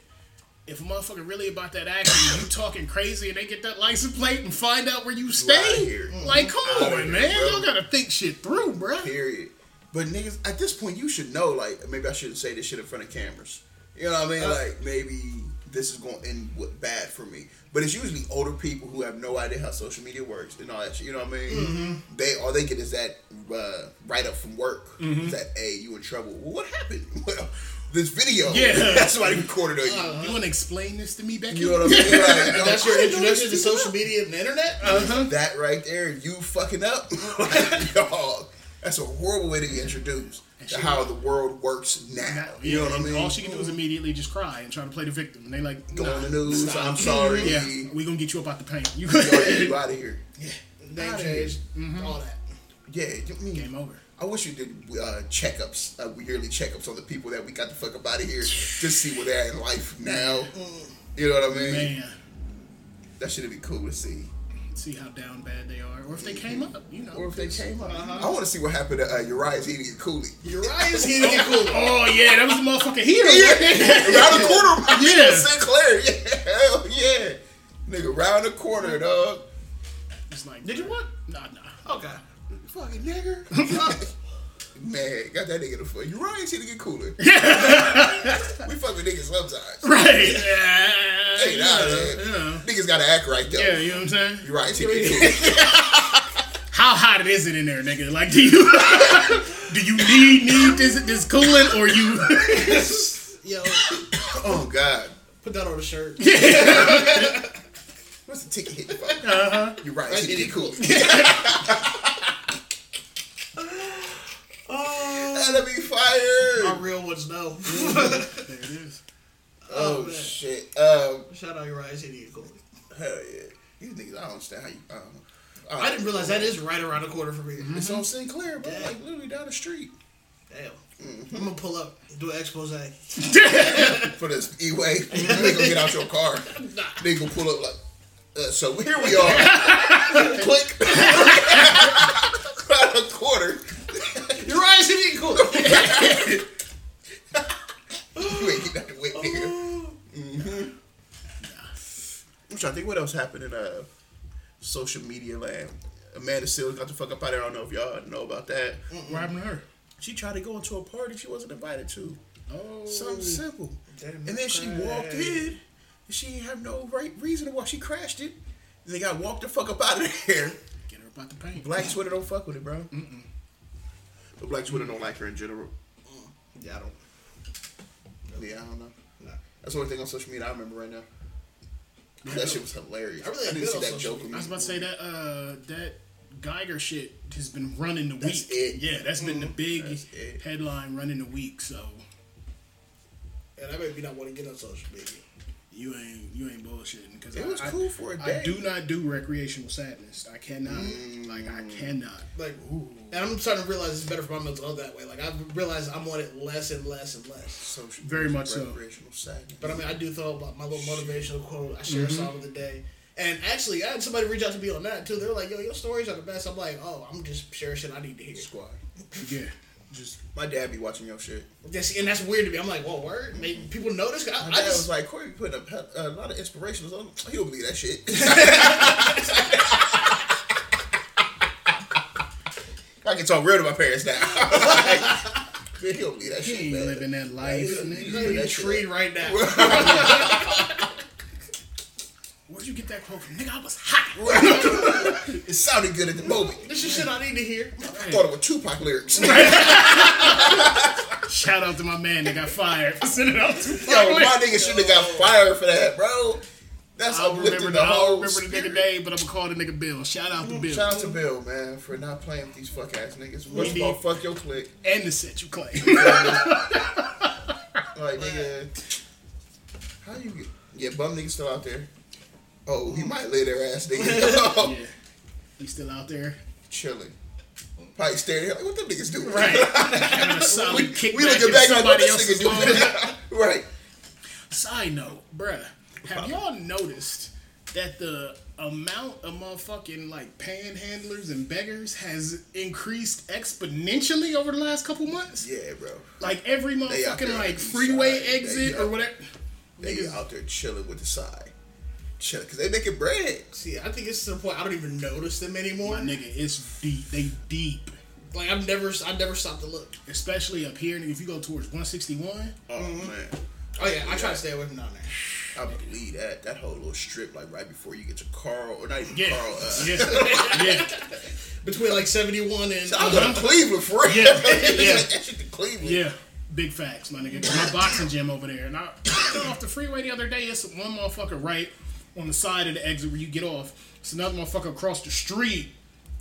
if a motherfucker really about that action, you talking crazy and they get that license plate and find out where you stay, here. like come on, here, man, bro. y'all gotta think shit through, bro. Period. But niggas, at this point, you should know. Like, maybe I shouldn't say this shit in front of cameras. You know what I mean? Uh, like, maybe this is going to end with bad for me. But it's usually older people who have no idea how social media works and all that shit. You know what I mean? Mm-hmm. They all they get is that uh, write up from work. Mm-hmm. That hey, you in trouble? Well, what happened? Well, this video. Yeah. that's somebody recorded of you. Uh-huh. You wanna explain this to me, Becky? You know what I mean? Like, And that's your I didn't know introduction to social media and the internet. Uh-huh. That right there, you fucking up. like, dog, that's a horrible way to get introduced to how the world works now. Now, You know what I mean? All she can do is immediately just cry and try to play the victim, and they like, Go nah, on the news. stop. I'm sorry. Yeah, we gonna get you up out the paint. You Y'all get you out of here. Name Outta change, all that. Yeah, you mean, game over. I wish you did uh, checkups, uh, yearly checkups on the people that we got the fuck up out of here, just see where they're at in life now. You know what I mean? Man, That should be cool to see. see how down bad they are, or if they came up, you know. Or if they came up, Uh-huh. I want to see what happened to uh, Uriah's eating and Cooley. Uriah's heating it cool. Oh yeah, that was the motherfucking hero. Yeah, around the corner, Yeah. yeah, Sinclair, yeah, hell yeah, nigga, round the corner, dog. It's like, Did you what? Nah, nah. Okay. Fucking nigger. Man, got that nigga the fuck. You right, see to get cooler. we fuck with niggas sometimes. Right. Yeah. Hey, nah, man. yeah. Niggas gotta act right though. Yeah, you know what I'm saying? You right, see to get cooler. How hot is it in there, nigga? Like, do you do you need need this this coolant or you? Yo, Oh God. put that on a shirt. What's the ticket hit? Uh-huh. You're right, see to get cooler. Oh, That'll be fire. our real ones know. there it is. Oh, man. shit. Um, Shout out Uriah's heating it cool. hell yeah. You niggas, I don't understand how you. I, don't know. I didn't realize that is right around the corner for me. It's on Sinclair, bro. Yeah. Like literally down the street. Damn. I'm gonna pull up, do an expose. for this E-way. they gonna get out your car. They gonna pull up like. Uh, so here we are. Click. Around the corner. Uriah's heating it cool. You ain't getting out the way, nigga. Mm-hmm. I'm trying to think what else happened in uh, social media land. Amanda Seales got the fuck up out there. I don't know if y'all know about that. What happened to her? She tried to go into a party she wasn't invited to. Oh, Something simple. And then she walked in, and she didn't have no right reason why. She crashed it. And they got walked the fuck up out of there. get her about the paint. Black Twitter don't fuck with it, bro. Mm-mm. But Black Twitter don't like her in general. Yeah, I don't. Yeah, I don't know. Nah. That's the only thing on social media I remember right now. That shit was hilarious. I really I didn't see that joke. I was about to say that uh that Guyger shit has been running the That's week. it. Yeah, that's been the big headline running the week. So And I made me not want to get on social media. You ain't you ain't bullshitting because It was I, cool for a I, day. I do not do recreational sadness. I cannot. Like I mm. cannot. Like, and I'm starting to realize it's better for my mental health that way. Like, I've realized I'm on it less and less and less. So Very media, much so. recreational sadness. But I mean, I do throw about uh, my little motivational quote. I share a mm-hmm. song of the day. And actually, I had somebody reach out to me on that too. They were like, "Yo, your stories are the best." I'm like, "Oh, I'm just sharing shit I need to hear." Squad. Yeah, just My dad be watching your shit. Yes, and that's weird to me. I'm like, "Whoa, word!" Maybe mm-hmm. people notice. I, My I dad just was like, Corey be putting up uh, a lot of inspirations on. He'll believe that shit. I can talk real to my parents now. man, he'll believe that he shit, ain't man. living that life. Yeah, nigga. yeah. you that treat shit. right now. over. Nigga, I was hot. It sounded good at the moment. This is shit I need to hear. I thought it was Tupac lyrics. Shout out to my man that got fired for sending out two Yo, my nigga should have got fired for that, bro. That's I remember the, the I whole remember the nigga name, but I'm gonna call the nigga Bill. Shout out to Bill. Shout out to Bill, man, for not playing with these fuck ass niggas. First of all, fuck your clique. and the set you claim. Like, nigga, how you get? Yeah, bum nigga still out there. Oh, he might lay their ass, nigga. yeah. He's still out there. Chilling. Probably staring here like, what them niggas doing? Right. We, we looking back like, what this nigga doing? right. Side note, bruh, have y'all noticed that the amount of motherfucking like panhandlers and beggars has increased exponentially over the last couple months? Yeah, bro. Like every motherfucking like freeway side. exit They or whatever. They Niggas- out there chilling with the side. Chilling, because they making bread. See, I think it's to the point I don't even notice them anymore. My nigga, it's deep. They deep. Like I've never, I never stopped to look. Especially up here, if you go towards 161, Oh, man. Oh yeah, I try to stay away from down there. I believe that. That whole little strip, like right before you get to Carl, or not even yeah, Carl. Uh, yeah, yeah. Between like seventy one and I go to Cleveland for real. Yeah, yeah. that shit to Cleveland. Yeah, big facts, my nigga. My boxing gym over there, and I got off the freeway the other day. It's one motherfucker right on the side of the exit where you get off. It's another motherfucker across the street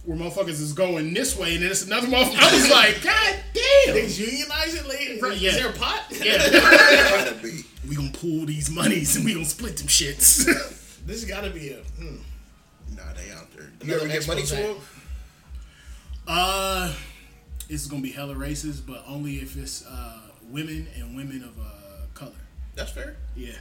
where motherfuckers is going this way, and then it's another motherfucker. I was like, God damn. Things unionizing late. Right, yeah. Is there a pot? Yeah, Gotta be. we gonna pull these monies and we gonna split them shits. this has got to be a. Hmm. Nah, they out there. You Another ever get money expose. to them? uh, this is gonna be hella racist, but only if it's uh women and women of uh color. That's fair. Yeah.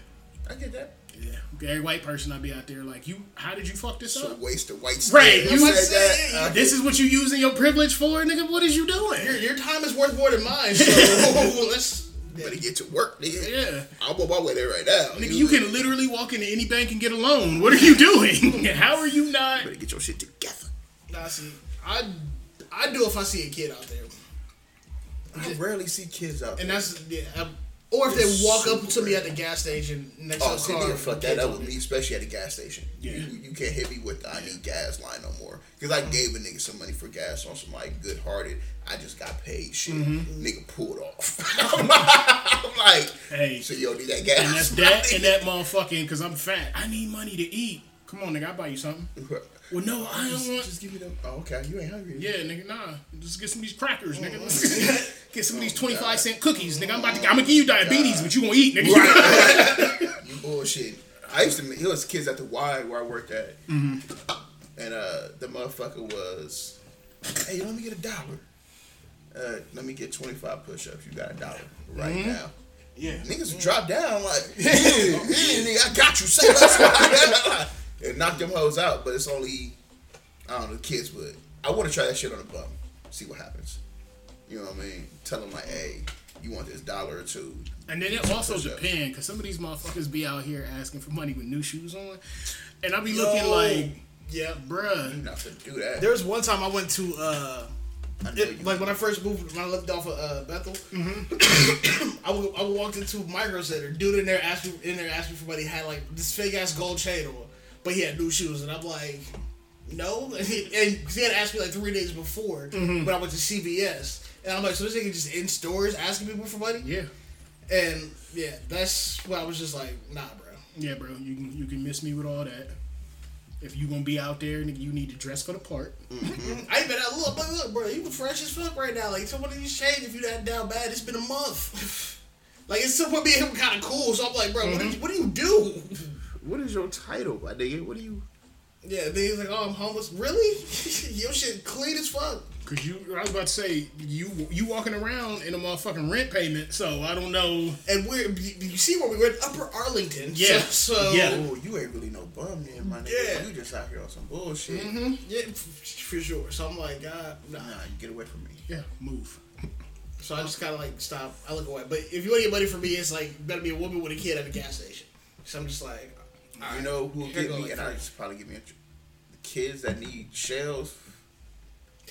I get that. Yeah, every white person I'd be out there like you. How did you fuck this up?" So up? waste of white Right, skin. you said said- that. Uh, This is what you using your privilege for, nigga. What is you doing? Your, your time is worth more than mine. So let's. better get to work, nigga. Yeah, I'm on my way there right now. nigga, you can literally walk into any bank and get a loan. What are you doing? How are you not? better get your shit together. Nah, see, I I do if I see a kid out there, I rarely see kids out there. and that's yeah. I, or if It's they walk up to me at the gas station next Oh, to the car. fuck that up with me, especially at the gas station. Yeah. You, you can't hit me with the I need gas line no more. Because I gave a nigga some money for gas on some like good hearted. I just got paid shit. Mm-hmm. Nigga pulled off. I'm like, Hey. so you don't need that gas. And that's that and that motherfucking because I'm fat. I need money to eat. Come on, nigga, I'll buy you something. Well, no, I don't just, want. just give me them. Oh, okay. You ain't hungry. Yeah, nigga, nah. Just get some of these crackers, nigga. get some of these 25 cent cookies, nigga. I'm about to. I'm gonna give you diabetes, but you gonna eat, nigga. You bullshit. I used to meet, there was kids at the Y where I worked at. And uh, the motherfucker was, hey, let me get a dollar. Uh, let me get 25 push ups. You got a dollar right now. yeah. Niggas would drop down like, yeah, yeah, nigga, I got you. Say less. And knock them hoes out, but it's only, I don't know, kids would. I want to try that shit on a bum. See what happens. You know what I mean? Tell them like, hey, you want this dollar or two. And then it also depends, cause some of these motherfuckers be out here asking for money with new shoes on, and I be looking like, Yeah. You're bruh, not gonna do that. There was one time I went to uh, it- like when I first moved, when I left off of uh, Bethel, I would I would walked into Micro Center. Dude in there asked me in there asked me for money. He had like this fake ass gold chain on, but he had new shoes, and I'm like, no. And he, and he had asked me like three days before mm-hmm. when I went to CVS, and I'm like, so this nigga just in stores asking people for money, yeah, and yeah, that's why I was just like, nah, bro. yeah, bro, you can you can miss me with all that. If you gonna be out there, nigga, you need to dress for the part. Mm-hmm. I even I look, but look, bro, you fresh as fuck right now. Like somebody these change if you that down bad. It's been a month. like it's still being kind of cool. So I'm like, bro, what, mm-hmm. do you, what do you do? What is your title, my nigga? What are you? Yeah, then he's like, oh, I'm homeless. Really? Your shit clean as fuck. Cause you, I was about to say, you you walking around in a motherfucking rent payment, so I don't know. And we're you you see where we were in Upper Arlington. Yeah. So, so Yeah. Oh, you ain't really no bum, then, my nigga. Yeah. You just out here on some bullshit. Mm-hmm. yeah, for sure. So I'm like, God, nah. Nah, you get away from me. Yeah, move. So I just kind of like stop. I look away. But if you want to get money from me, it's like better be a woman with a kid at a gas station. So I'm just like, all You know who will Here get me, and I just probably give me a, the kids that need shells.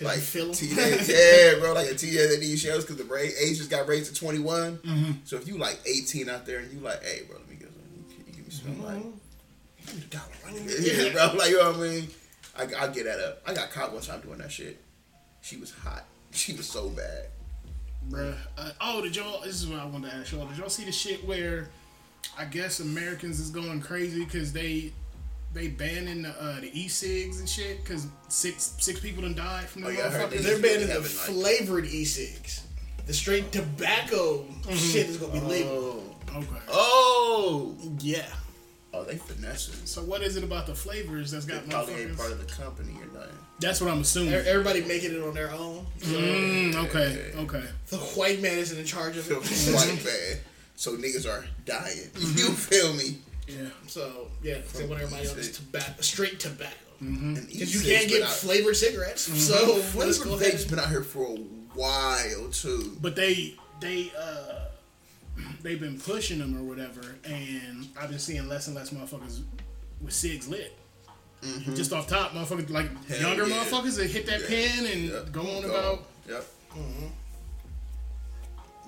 Like you teenage, yeah, bro. Like a teenager that needs shells because the rate, age just got raised to twenty So if you like eighteen out there and you like, hey, bro, let me get some, you give me some like give me the dollar right here, bro. Like, you know what I mean? I, I get that up. I got caught one time doing that shit. She was hot. She was so bad. Bruh. Uh, oh, did y'all? This is what I wanted to ask y'all. Did y'all see the shit where I guess Americans is going crazy because they they banning the, uh, the e-cigs and shit because six six people done died from the Oh, yeah, I heard motherfuckers. They're banning the having, like- flavored e-cigs. The straight tobacco shit is gonna be legal. Oh. Okay. Oh. Yeah. Oh, they finessing. So what is it about the flavors that's They got probably ain't part of the company or nothing. That's what I'm assuming. E- Everybody making it on their own. So Mm, okay, okay. the white man isn't in charge of Feel it. white bad. So niggas are dying. You feel me? Yeah. So yeah, they want everybody on this tobacco, straight tobacco. Because you E6 can't get flavored cigarettes. So let's Flavor go ahead. Vape's been out here for a while too. But they they uh they've been pushing them or whatever, and I've been seeing less and less motherfuckers with cigs lit. Just off top, motherfuckers like Mm-hmm. Hell younger yeah. motherfuckers that hit that Yeah. pin and Yep. go on Go. about. Yep.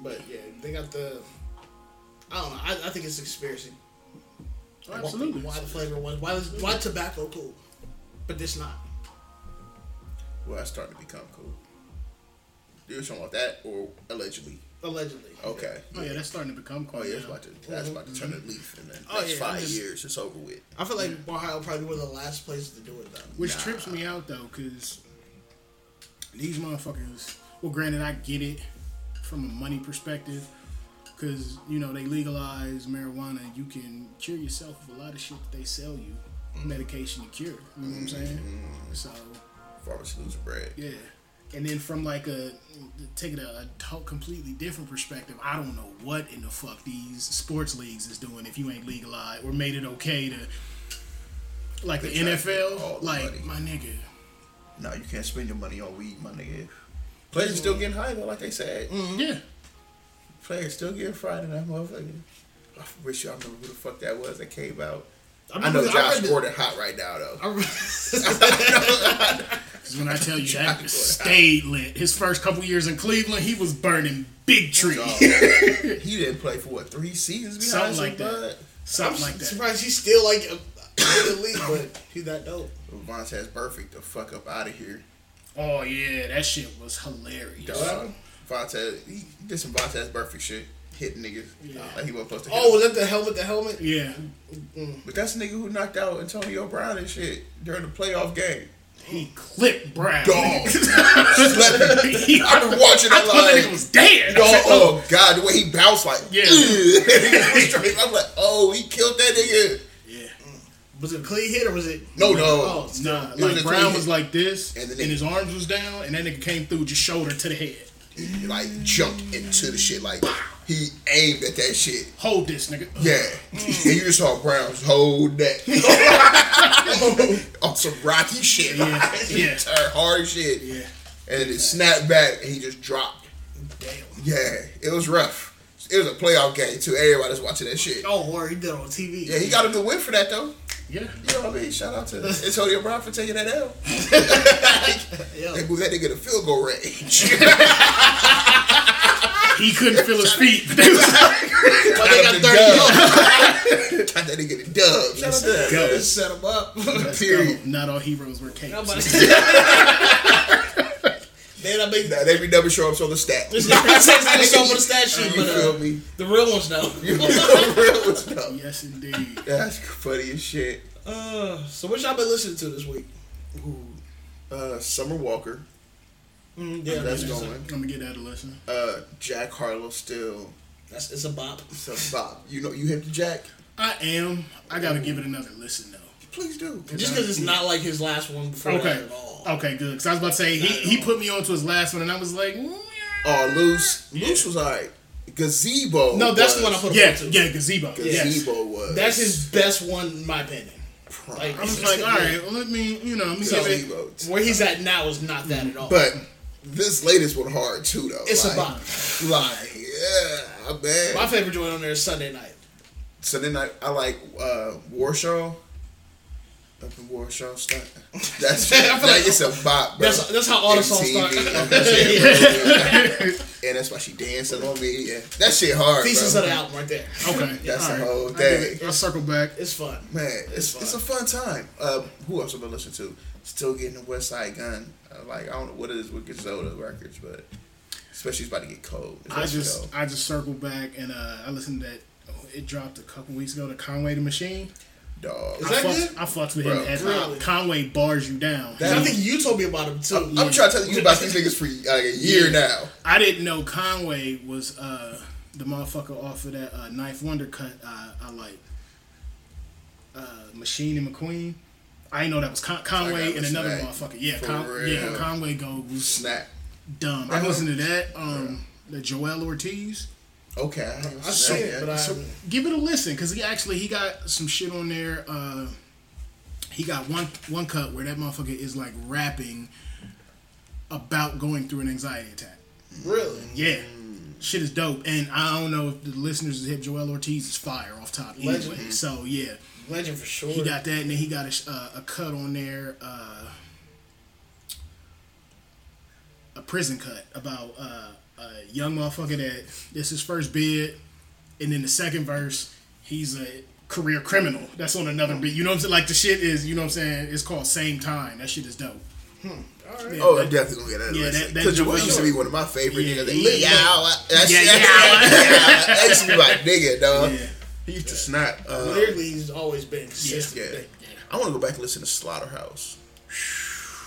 But yeah, they got the. I don't know. I, I think it's a conspiracy. Oh, absolutely. Why the flavor was? Why is why tobacco cool, but this not? Well, that's starting to become cool. You're talking about that or allegedly? Allegedly. Okay. Oh yeah, that's starting to become cool. Oh yeah, it's about to that's about to turn a leaf in the oh, next Oh, yeah, five just- years. It's over with. I feel like Ohio probably one of the last places to do it though. Which Nah. trips me out though, because these motherfuckers. Well, granted, I get it from a money perspective, because you know they legalize marijuana. You can cure yourself of a lot of shit that they sell you, mm-hmm. medication to cure. You know what I'm saying? Mm-hmm. So Farmers lose bread. yeah. And then from like a take it a, a to- completely different perspective, I don't know what in the fuck these sports leagues is doing if you ain't legalized or made it okay to like the They try to get all NFL, like money. my nigga. No, you can't spend your money on weed, my nigga. Players still getting high though, like they said. Mm-hmm. Yeah. Players still getting fried in that motherfucker. I wish y'all remember who the fuck that was that came out. I, remember- know Josh read the- Gordon hot right now though. I re- Because when I tell you that Johnny stayed lit, his first couple years in Cleveland, he was burning big trees. Dog. he didn't play for what three seasons behind Something like that. bud. something I'm like that. surprised he's still like a, in the league, but he's that dope. Vontaze Burfict the fuck up out of here. Oh yeah, that shit was hilarious. Dog. Vontaze, he did some Vontaze Burfict shit. Hitting niggas like he wasn't supposed to hit. Oh, was that the helmet? The helmet? Yeah, mm-hmm. But that's the nigga who knocked out Antonio Brown and shit during the playoff game. he clipped Brown. Dog. Slept. He- I've been watching I that thought that like, nigga was dead. I dog, said, oh, oh god, the way he bounced like, Yeah. Straight- I'm like, oh, he killed that nigga. yeah. Was it a clean hit or was it? No, no. Oh, Nah, like Brown was hit. like this, And and, the nigga- his arms was down, and that nigga came through just shoulder to the head. He like jumped into the shit like he aimed at that shit. Hold this nigga. Yeah, mm. and you just saw Brown's whole neck on some rocky shit, Yeah, like, yeah. turn hard shit, Yeah. and then it snapped back and he just dropped. damn. Yeah, it was rough. It was a playoff game too. Everybody's watching that shit. Oh, or he did it on TV. Yeah, he got a good win for that though. Yeah. You know what I mean? Shout out to Antonio Brown for taking that L. Yeah. They moved that nigga to field goal range. He couldn't feel his feet. But they was like, But they got Got 30 him the dub. Got that nigga the dub. Shout out to that. go. Just set him up. Period. Not all heroes wear capes. Nobody. Then I make Nah, they be never show up on the stat. It's not the same thing as on the stat sheet, You but feel uh, me? the real ones know. You know real ones know. Yes, indeed. That's funny as shit. Uh, so what y'all been listening to this week? Uh, Summer Walker. Mm, yeah, That's that's going. I'm gonna get that a listen. Uh, Jack Harlow still. That's it's a bop. So Bob, you know you hit the Jack. I am. I gotta give it another listen though. Please do. Just because it's not like his last one before that Okay. at all. Okay, good. Because I was about to say he, he put me onto his last one, and I was like, mm, Oh, loose. Loose was alright. Gazebo. No, that's the one I put yeah, him to. yeah, gazebo. Yes. Gazebo was. That's his best one, in my opinion. Like, I was like, all right, well, let me, you know, let me So- give it. Gazebo. where he's at now is not that at all. But this latest one hard too though. It's a like, bop. Like yeah, man. my favorite joint on there is Sunday night. Sunday night, I, I like uh, Warsaw. Up in Warsaw, start. That's that, it's a bop, bro. That's that's how all the songs start. MTV, that and that's why she dancing on me. Yeah, that shit hard, Pieces bro. of the album right there. Okay, That's all the right. whole I dig thing. it. I'll circle back. It's fun. Man, it's It's it's, a fun time. Uh, who else have been listening to? Still getting the Westside Gunn. Uh, like I don't know what it is with Griselda records, but especially it's about to get cold. It's I just go. I just circled back and uh, I listened to that. oh, It dropped a couple weeks ago. The Conway the Machine. Dog. Is I that fucked, good? I fucked with Bro, him. As, really? Conway bars you down. That- I think you told me about him too. I'm, I'm trying to tell you about these niggas for like a year now. I didn't know Conway was uh, the motherfucker off of that uh, Knife Wonder cut. Uh, I like uh, Machine and McQueen. I didn't know that was Con- Conway and listen to another that. motherfucker. Yeah, For Con- real. yeah. Conway goes Snap. dumb. I listened to that. Um, the Joell Ortiz. Okay, I haven't I've seen seen it, but I So give it a listen because he actually he got some shit on there. Uh, he got one one cut where that motherfucker is like rapping about going through an anxiety attack. really. Yeah, shit is dope. And I don't know if the listeners hip Joell Ortiz is fire off top anyway. So yeah, Legend for sure. he got that, and then he got a, uh, a cut on there. Uh, a prison cut about uh, a young motherfucker that this his first bid, and then the second verse, he's a career criminal. That's on another beat. You know what I'm saying? Like the shit is, you know what I'm saying? It's called Same Time. That shit is dope. All right. Yeah, Oh, that- I'm definitely gonna get that. Yeah, Yeah, that- that because Joell Joell- used to be one of my favorite Yeah, niggas. That, yeah, yeah, yeah. that Yeah, shit- yeah. that used to be my nigga, dog. Yeah. He used to snap. Uh, Lyrically, he's always been consistent. yeah, I want to go back and listen to Slaughterhouse.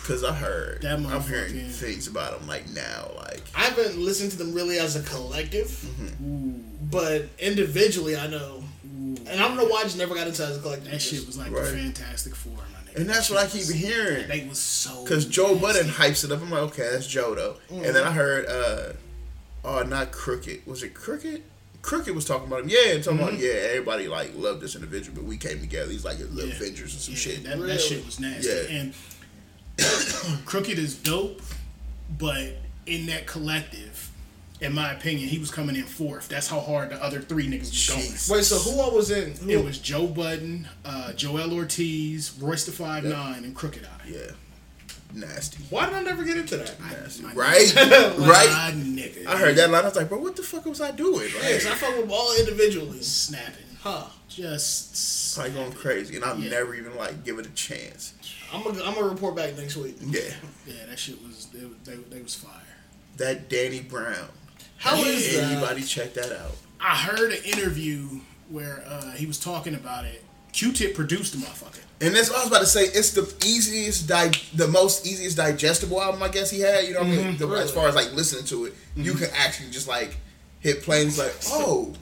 Cause I heard, That I'm hearing yeah. things about them like now, like I haven't listened to them really as a collective, Mm-hmm. but individually, I know. And I don't know why I just never got into it as a collective. That shit was like Right. Fantastic Four, my nigga. And that's That what I keep was- hearing. They was so Cause Joe Budden nasty. hypes it up. I'm like, okay, that's Joe though. And then I heard, uh, oh, not Crooked. Was it Crooked? Crooked was talking about him. Yeah, and talking about yeah, everybody like loved this individual, but we came together. He's like the Mm-hmm. Yeah. Avengers and some Yeah, shit. That, that shit was nasty. Yeah. And Crooked is dope, but in that collective, in my opinion, he was coming in fourth. That's how hard the other three niggas was going. Jeez. Wait, so who all was in? Who, It was Joe Budden, uh, Joell Ortiz, Royce the Five Nine, and Crooked I. Yeah, nasty, why did I never get into that? nasty. Right, My right. nigga. I heard that line. I was like, bro, what the fuck was I doing? Yeah, Like, 'cause I fuck with all individually. snapping. Huh. Just like going crazy, and I've Yeah. never even like give it a chance. I'm gonna I'm gonna report back next week. Yeah, yeah, that shit was they, they, they was fire. that Danny Brown. How is that? Anybody check that out? I heard an interview where uh, he was talking about it. Q-Tip produced the motherfucker. And that's what I was about to say. It's the easiest, di- the most easiest digestible album I guess he had. You know, what I mean, mm-hmm. the, as far as like listening to it, you mm-hmm. can actually just like hit play and like, oh,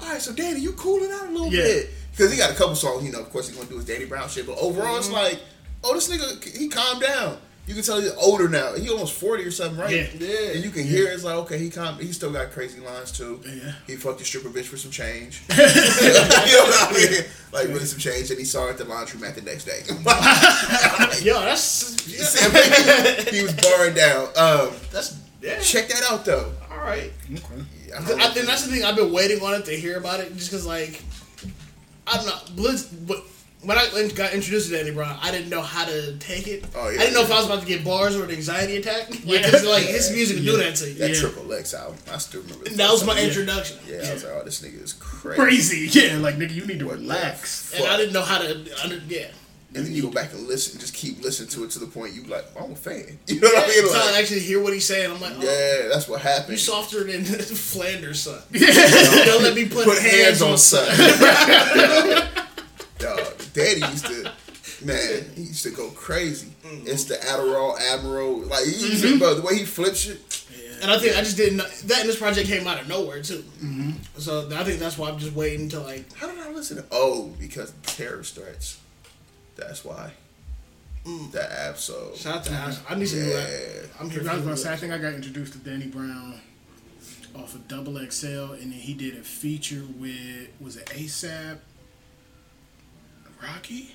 all right. So Danny, you cooling out a little Yeah. bit because he got a couple songs. You know, of course he's gonna do his Danny Brown shit, but overall it's mm-hmm. like, oh, this nigga he calmed down. You can tell he's older now. He almost forty or something, right? Yeah. Yeah. And you can hear it's like, okay, he calm. He still got crazy lines too. Yeah. He fucked a stripper bitch for some change. you know what I mean? Like with some change, and he saw her at the laundromat the next day. Yo, that's he was barring down. Um, that's yeah. check that out though. All right. Yeah, I think that's the thing. I've been waiting on it to hear about it, just because like I don't know. Blitz, but when I got introduced to Danny Brown, I didn't know how to take it. Oh, yeah. I didn't know if I was about to get bars or an anxiety attack. Like, 'cause, like his music will do that to you. that Yeah. Triple X album. I still remember. And that was my introduction. Yeah, I was like, oh, this nigga is crazy. Crazy. Yeah, like nigga, you need to What the relax. And I didn't know how to. Under, yeah. And then you go back and listen, just keep listening to it to the point you like, oh, I'm a fan. You know what I mean? Until I actually hear what he's saying, I'm like, oh, yeah, that's what happened. you softer than Flanders, son. Don't let me put, Put hands, on son. Dog, daddy used to, man, he used to go crazy. Mm-hmm. It's the Adderall Admiral. Like, he used to, bro, the way he flips it, And I think I just didn't know that and this project came out of nowhere too. Mm-hmm. So I think that's why I'm just waiting to like how did I listen to Oh, because of terrorist threats. That's why. That app so. shout out to Ash. I need some new Yeah. rap. I'm here I for was the gonna say, I think I got introduced to Danny Brown off of Double XL, and then he did a feature with was it ASAP Rocky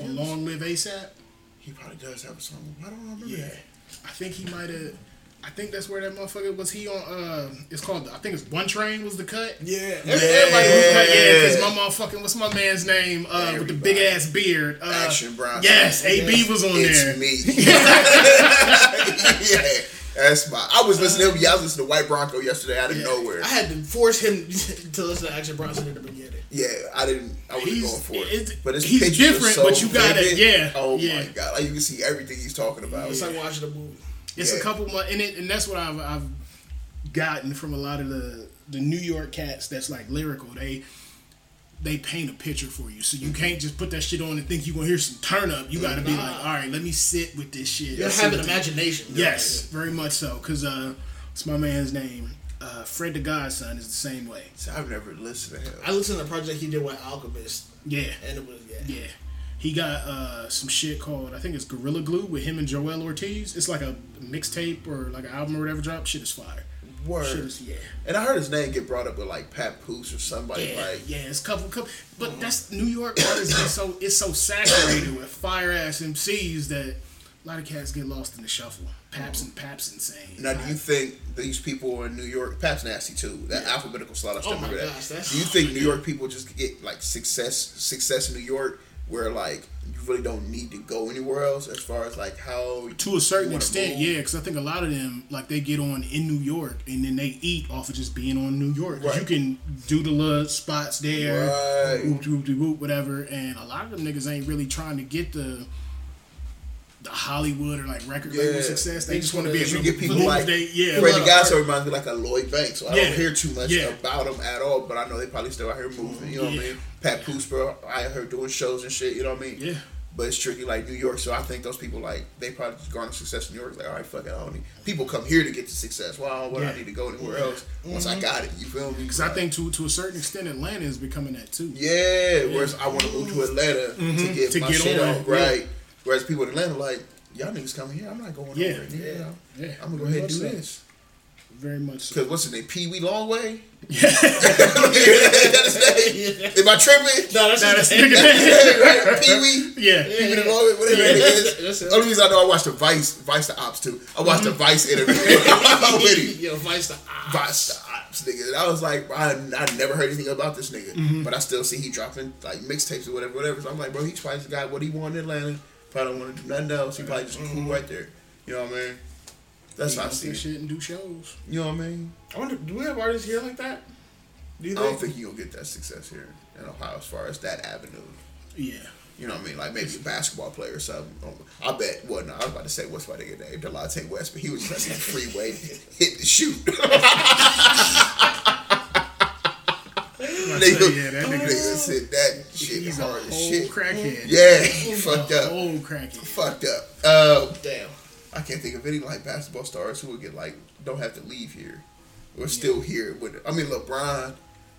on Long Live ASAP. He probably does have a song. I don't remember Yeah, that. I think he might have. I think that's where that motherfucker was. He on? Uh, it's called. I think it's One Train was the cut. Yeah, Everybody Yeah. was cut, yeah, because my motherfucking what's my man's name uh, with the big ass beard? Uh, Action Bronson. Yes, AB was on It's there. me. yeah, that's my. I was listening to him. Yeah, I was listening to White Bronco yesterday out of Yeah. nowhere. I had to force him to listen to Action Bronson in the beginning. Yeah, I didn't. I wasn't He's- going for it. it's- but his he's different, so but you gotta- vivid. yeah, Oh yeah. my god! Like you can see everything he's talking about. It's like watching a movie. It's Yeah. a couple months, and, it, and that's what I've, I've gotten from a lot of the the New York cats that's like lyrical. They they paint a picture for you, so you can't just put that shit on and think you're gonna hear some turn up. You got to be like, all right, let me sit with this shit. You Let's have an what the- imagination. Yes, very much so. Cause uh, it's my man's name. Uh, Fred the Godson is the same way. See, I've never listened to him. I listened to a project he did with Alchemist, Yeah, and it was yeah. yeah. He got uh, some shit called I think it's Gorilla Glue with him and Joell Ortiz. It's like a mixtape or like an album or whatever drop. Shit is fire. Word. yeah. And I heard his name get brought up with like Papoose or somebody Yeah, like. yeah, it's couple, couple, but mm-hmm. that's New York artists. is so it's so saturated with fire ass MCs that a lot of cats get lost in the shuffle. Paps and Paps insane. Now, do you think these people in New York, Paps nasty too? That alphabetical slaughter stuff. Oh my remember that? gosh, that's- do you think New York people just get like success, success in New York, where like you really don't need to go anywhere else as far as like how to a certain extent, move? yeah, because I think a lot of them like they get on in New York and then they eat off of just being on New york Right. You can do the little spots there, Right. whoop whoop whoop whatever, and a lot of them niggas ain't really trying to get the. The Hollywood or like record label Yeah. success, they They just want to be able to get people like they, yeah, Freddie Well, Gasso reminds me like a Lloyd Banks. So I Yeah. don't hear too much Yeah. about them at all, but I know they probably still out here moving. You know what I mean? Pat bro, I heard doing shows and shit. You know what I mean? Yeah. But it's tricky like New York, so I think those people like they probably just garner success in New York. Like, all right, fuck it, I don't need. People come here to get to success. Well, what Yeah. I need to go anywhere else once I mm-hmm. got it. You feel me? Because I think to to a certain extent, Atlanta is becoming that too. Yeah, whereas I want to move to Atlanta to mm-hmm. get To my get shit on, on, yeah. right? Whereas people in Atlanta like, y'all niggas coming here, I'm not going Yeah. over. Yeah, Yeah, I'm gonna go ahead and do this. Very much so. Cause what's his name? Pee Wee Longway. That's his name. Am I tripping? No, that's Nah, just that's nigga. right? Pee Wee. Yeah. Pee Wee the Longway, whatever Yeah. it is. That's. Only reason I know I watched the Vice, Vice the Ops too. I watched the mm-hmm. Vice interview with him. Yo, Vice the Ops. Vice the Ops, nigga. And I was like, I, I never heard anything about this nigga, mm-hmm. but I still see he dropping like mixtapes or whatever, whatever. So I'm like, bro, he's probably just got what he wanted in Atlanta. Probably don't want to do nothing else. He probably just cool mm-hmm. right there. You know what I mean? That's He how I go see it. shit and do shows. You know what I mean? I wonder, do we have artists here like that? Do you I don't think you gonna get that success here in Ohio as far as that avenue. Yeah. You know what I mean? Like maybe a basketball player or something. Um, I bet. Well, no, I was about to say what's my nigga name, Delonte West, but he was just that freeway hit the shoot. nigga, yeah, that nigga, nigga- said that shit He's a hard whole as shit. crackhead. Yeah, he fucked a up. whole crackhead. Fucked up. Um, Damn. I can't think of any like basketball stars who would get like don't have to leave here. We're still here with. I mean LeBron,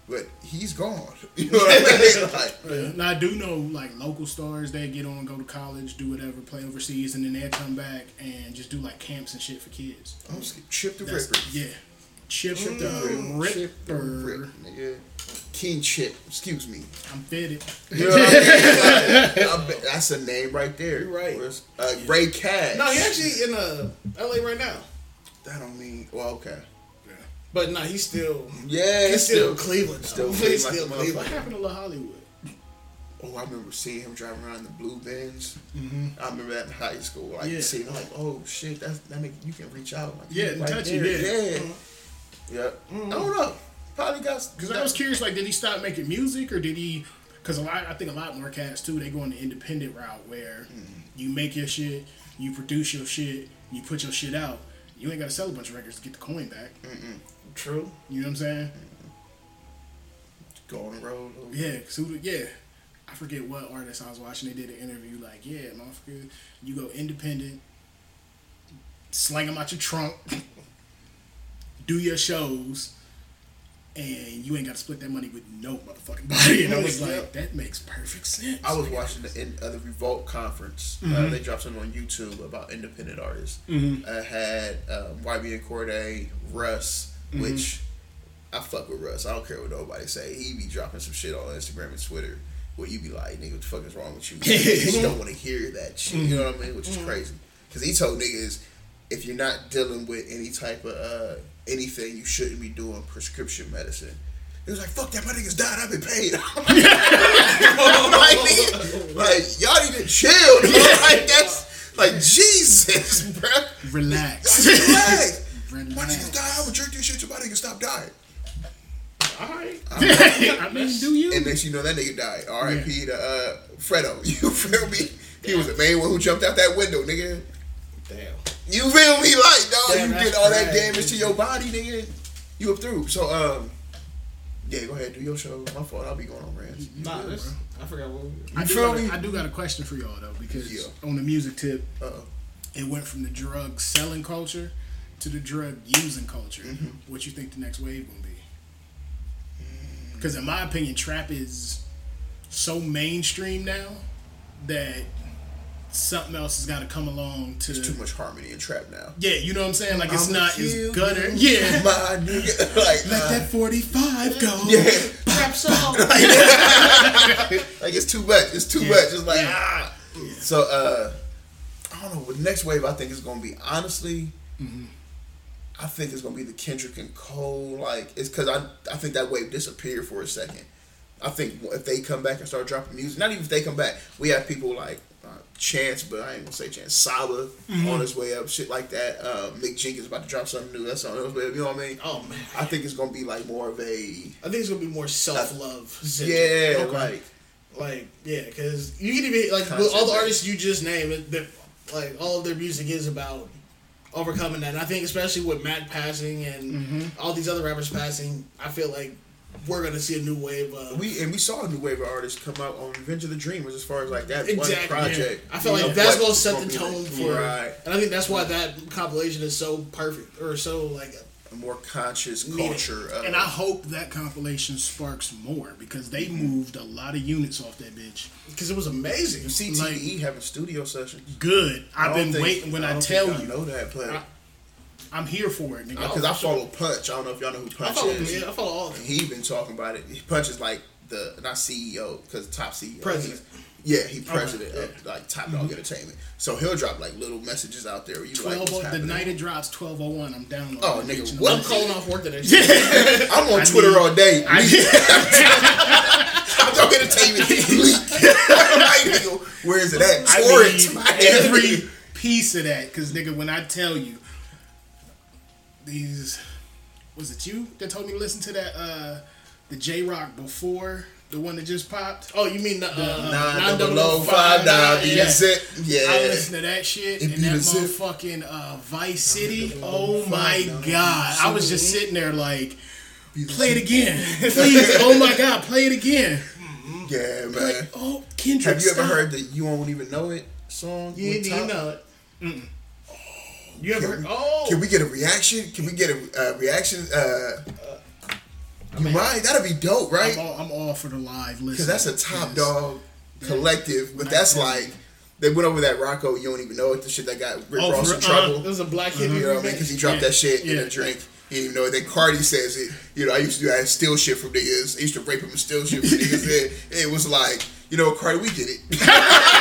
but he's gone. You know what I mean? Like, Yeah. Now I do know like local stars that get on, go to college, do whatever, play overseas, and then they come back and just do like camps and shit for kids. I'm just Chip the Ripper. yeah. Chip the Mm, Chip the Ripper. Nigga. King Chip, excuse me. I'm fitted. You know I mean? I that's a name right there. You're right. Uh, Ray Cash. No, he actually in uh, L.A. right now. That don't mean. Well, okay. Yeah. But no, he's still Yeah, he's still, Cleveland. still Still, he's Cleveland still a What happened to La Hollywood? Oh, I remember seeing him driving around in the blue Benz. I remember that in high school. Like Yeah. seeing, like, oh shit, that's that make you can reach out. Like, Yeah, and touch there. yeah. yeah, yeah. Hmm. I don't know. Probably got Because I was curious, like, did he stop making music or did he? Because a lot, I think a lot more cats too. They go on the independent route where hmm. you make your shit, you produce your shit, you put your shit out. You ain't got to sell a bunch of records to get the coin back. True. You know what I'm saying? go on the road. Yeah, cause who, yeah. I forget what artist I was watching. They did an interview like, yeah, motherfucker, you go independent, slang them out your trunk, do your shows, and you ain't got to split that money with no motherfucking body. And I was like, that makes perfect sense. I was watching the in, uh, the Revolt conference. Uh, they dropped something on YouTube about independent artists. I had um, YB and Corday, Russ, which I fuck with Russ. I don't care what nobody say. He be dropping some shit on Instagram and Twitter where you be like, nigga, what the fuck is wrong with you? you don't want to hear that shit. You know what I mean? Which is crazy. Because he told niggas, if you're not dealing with any type of uh, anything, you shouldn't be doing prescription medicine. It was like, fuck that, my niggas died, I've been paid. like, like, y'all need to chill. dog. Like, that's, like, Jesus, bro. Relax. Relax. My Relax. niggas died, I'm gonna drink this shit till my niggas stop dying. All right. I mean, do you? And next you know, that nigga died. R.I.P. to uh, Fredo. You feel me? He was the main one who jumped out that window, nigga. Damn. You feel me? Like, dog, Damn, you that's did all that crazy. damage to your body, nigga. You up through. So, um, yeah, go ahead, do your show. My fault, I'll be going on rants. Nah, this, I forgot what. We, I do, feel got me? a, I do got a question for y'all though, because Yeah. on the music tip, Uh-oh. it went from the drug selling culture to the drug using culture. Mm-hmm. What you think the next wave gonna be? Because in my opinion, trap is so mainstream now that something else has got to come along to. There's too much harmony in trap now. Yeah, you know what I'm saying? Like it's I'ma not kill as gutter. Yeah. My nigga. Like, Let uh, that 45 go. yeah. Rap song. like it's too much. It's too Yeah. much. It's like Yeah. ah. So uh, I don't know. The next wave, I think is gonna be honestly. Mm-hmm. I think it's gonna be the Kendrick and Cole. Like it's because I I think that wave disappeared for a second. I think if they come back and start dropping music, not even if they come back, we have people like Chance, but I ain't gonna say Chance. Saba Mm-hmm. on his way up, shit like that. Uh, Mick Jenkins about to drop something new. That's on his way up. You know what I mean? Oh man. I think it's gonna be like more of a I think it's gonna be more self love. yeah, Okay. like Like yeah, because you can even like all the artists you just named, like all of their music is about overcoming that. And I think especially with Mac passing and all these other rappers passing, I feel like we're gonna see a new wave of We and we saw a new wave of artists come out on Revenge of the Dreamers as far as like that exactly. one project. yeah. I feel like know, that's gonna set the tone like. for, right and I think that's why that compilation is so perfect or so like a more conscious culture. Of, And I hope that compilation sparks more because they mm-hmm. moved a lot of units off that bitch. because it was amazing. CTE like- E having studio sessions. Good. I've been waiting when I, don't tell you. y'all know that, but I- I'm here for it, nigga. Uh, because I follow Punch. I don't know if y'all know who I Punch follow, is. yeah, I follow all of And them. he been talking about it. Punch is like the not CEO because top CEO President. He's- Yeah, he president of like Top Dawg mm-hmm. Entertainment. So he'll drop like little messages out there. You like Twelve what's oh, the night it drops, twelve oh one. I'm down. Oh, nigga, what? I'm calling off work today. I'm on I Twitter need- all day. I- Top Dawg Entertainment leak. like, where is it at? I Torrent. every piece of that because nigga, when I tell you these, was it you that told me to listen to that uh the Jay Rock before the one that just popped? Oh, you mean the uh, Nine double O five nine be yeah. Yeah. I listened to that shit It and be that the zip. motherfucking uh, Vice City. Oh my god! I was just sitting there like, play it again, please. Oh my god, play it again. Yeah, man. Oh, Kendrick. Have you ever stop. heard the "You Won't Even Know It" song? You with didn't even know it. You ever heard? Can- Oh, Can we get a reaction? Can we get a uh, reaction? Uh, you mind? That'd be dope, right? I'm all, I'm all for the live listen. Because that's a top dog collective, but that's like they went over that Rocko. You don't even know it. The shit that got Rick Oh, Ross for- in uh, trouble. This is a black kid. You know what I mean? Because he dropped Yeah, that shit in a drink. He didn't even know it. Then Cardi says it. You know, I used to do I steal shit from niggas. I used to rape them and steal shit from niggas. And it was like, you know, Cardi, we get it.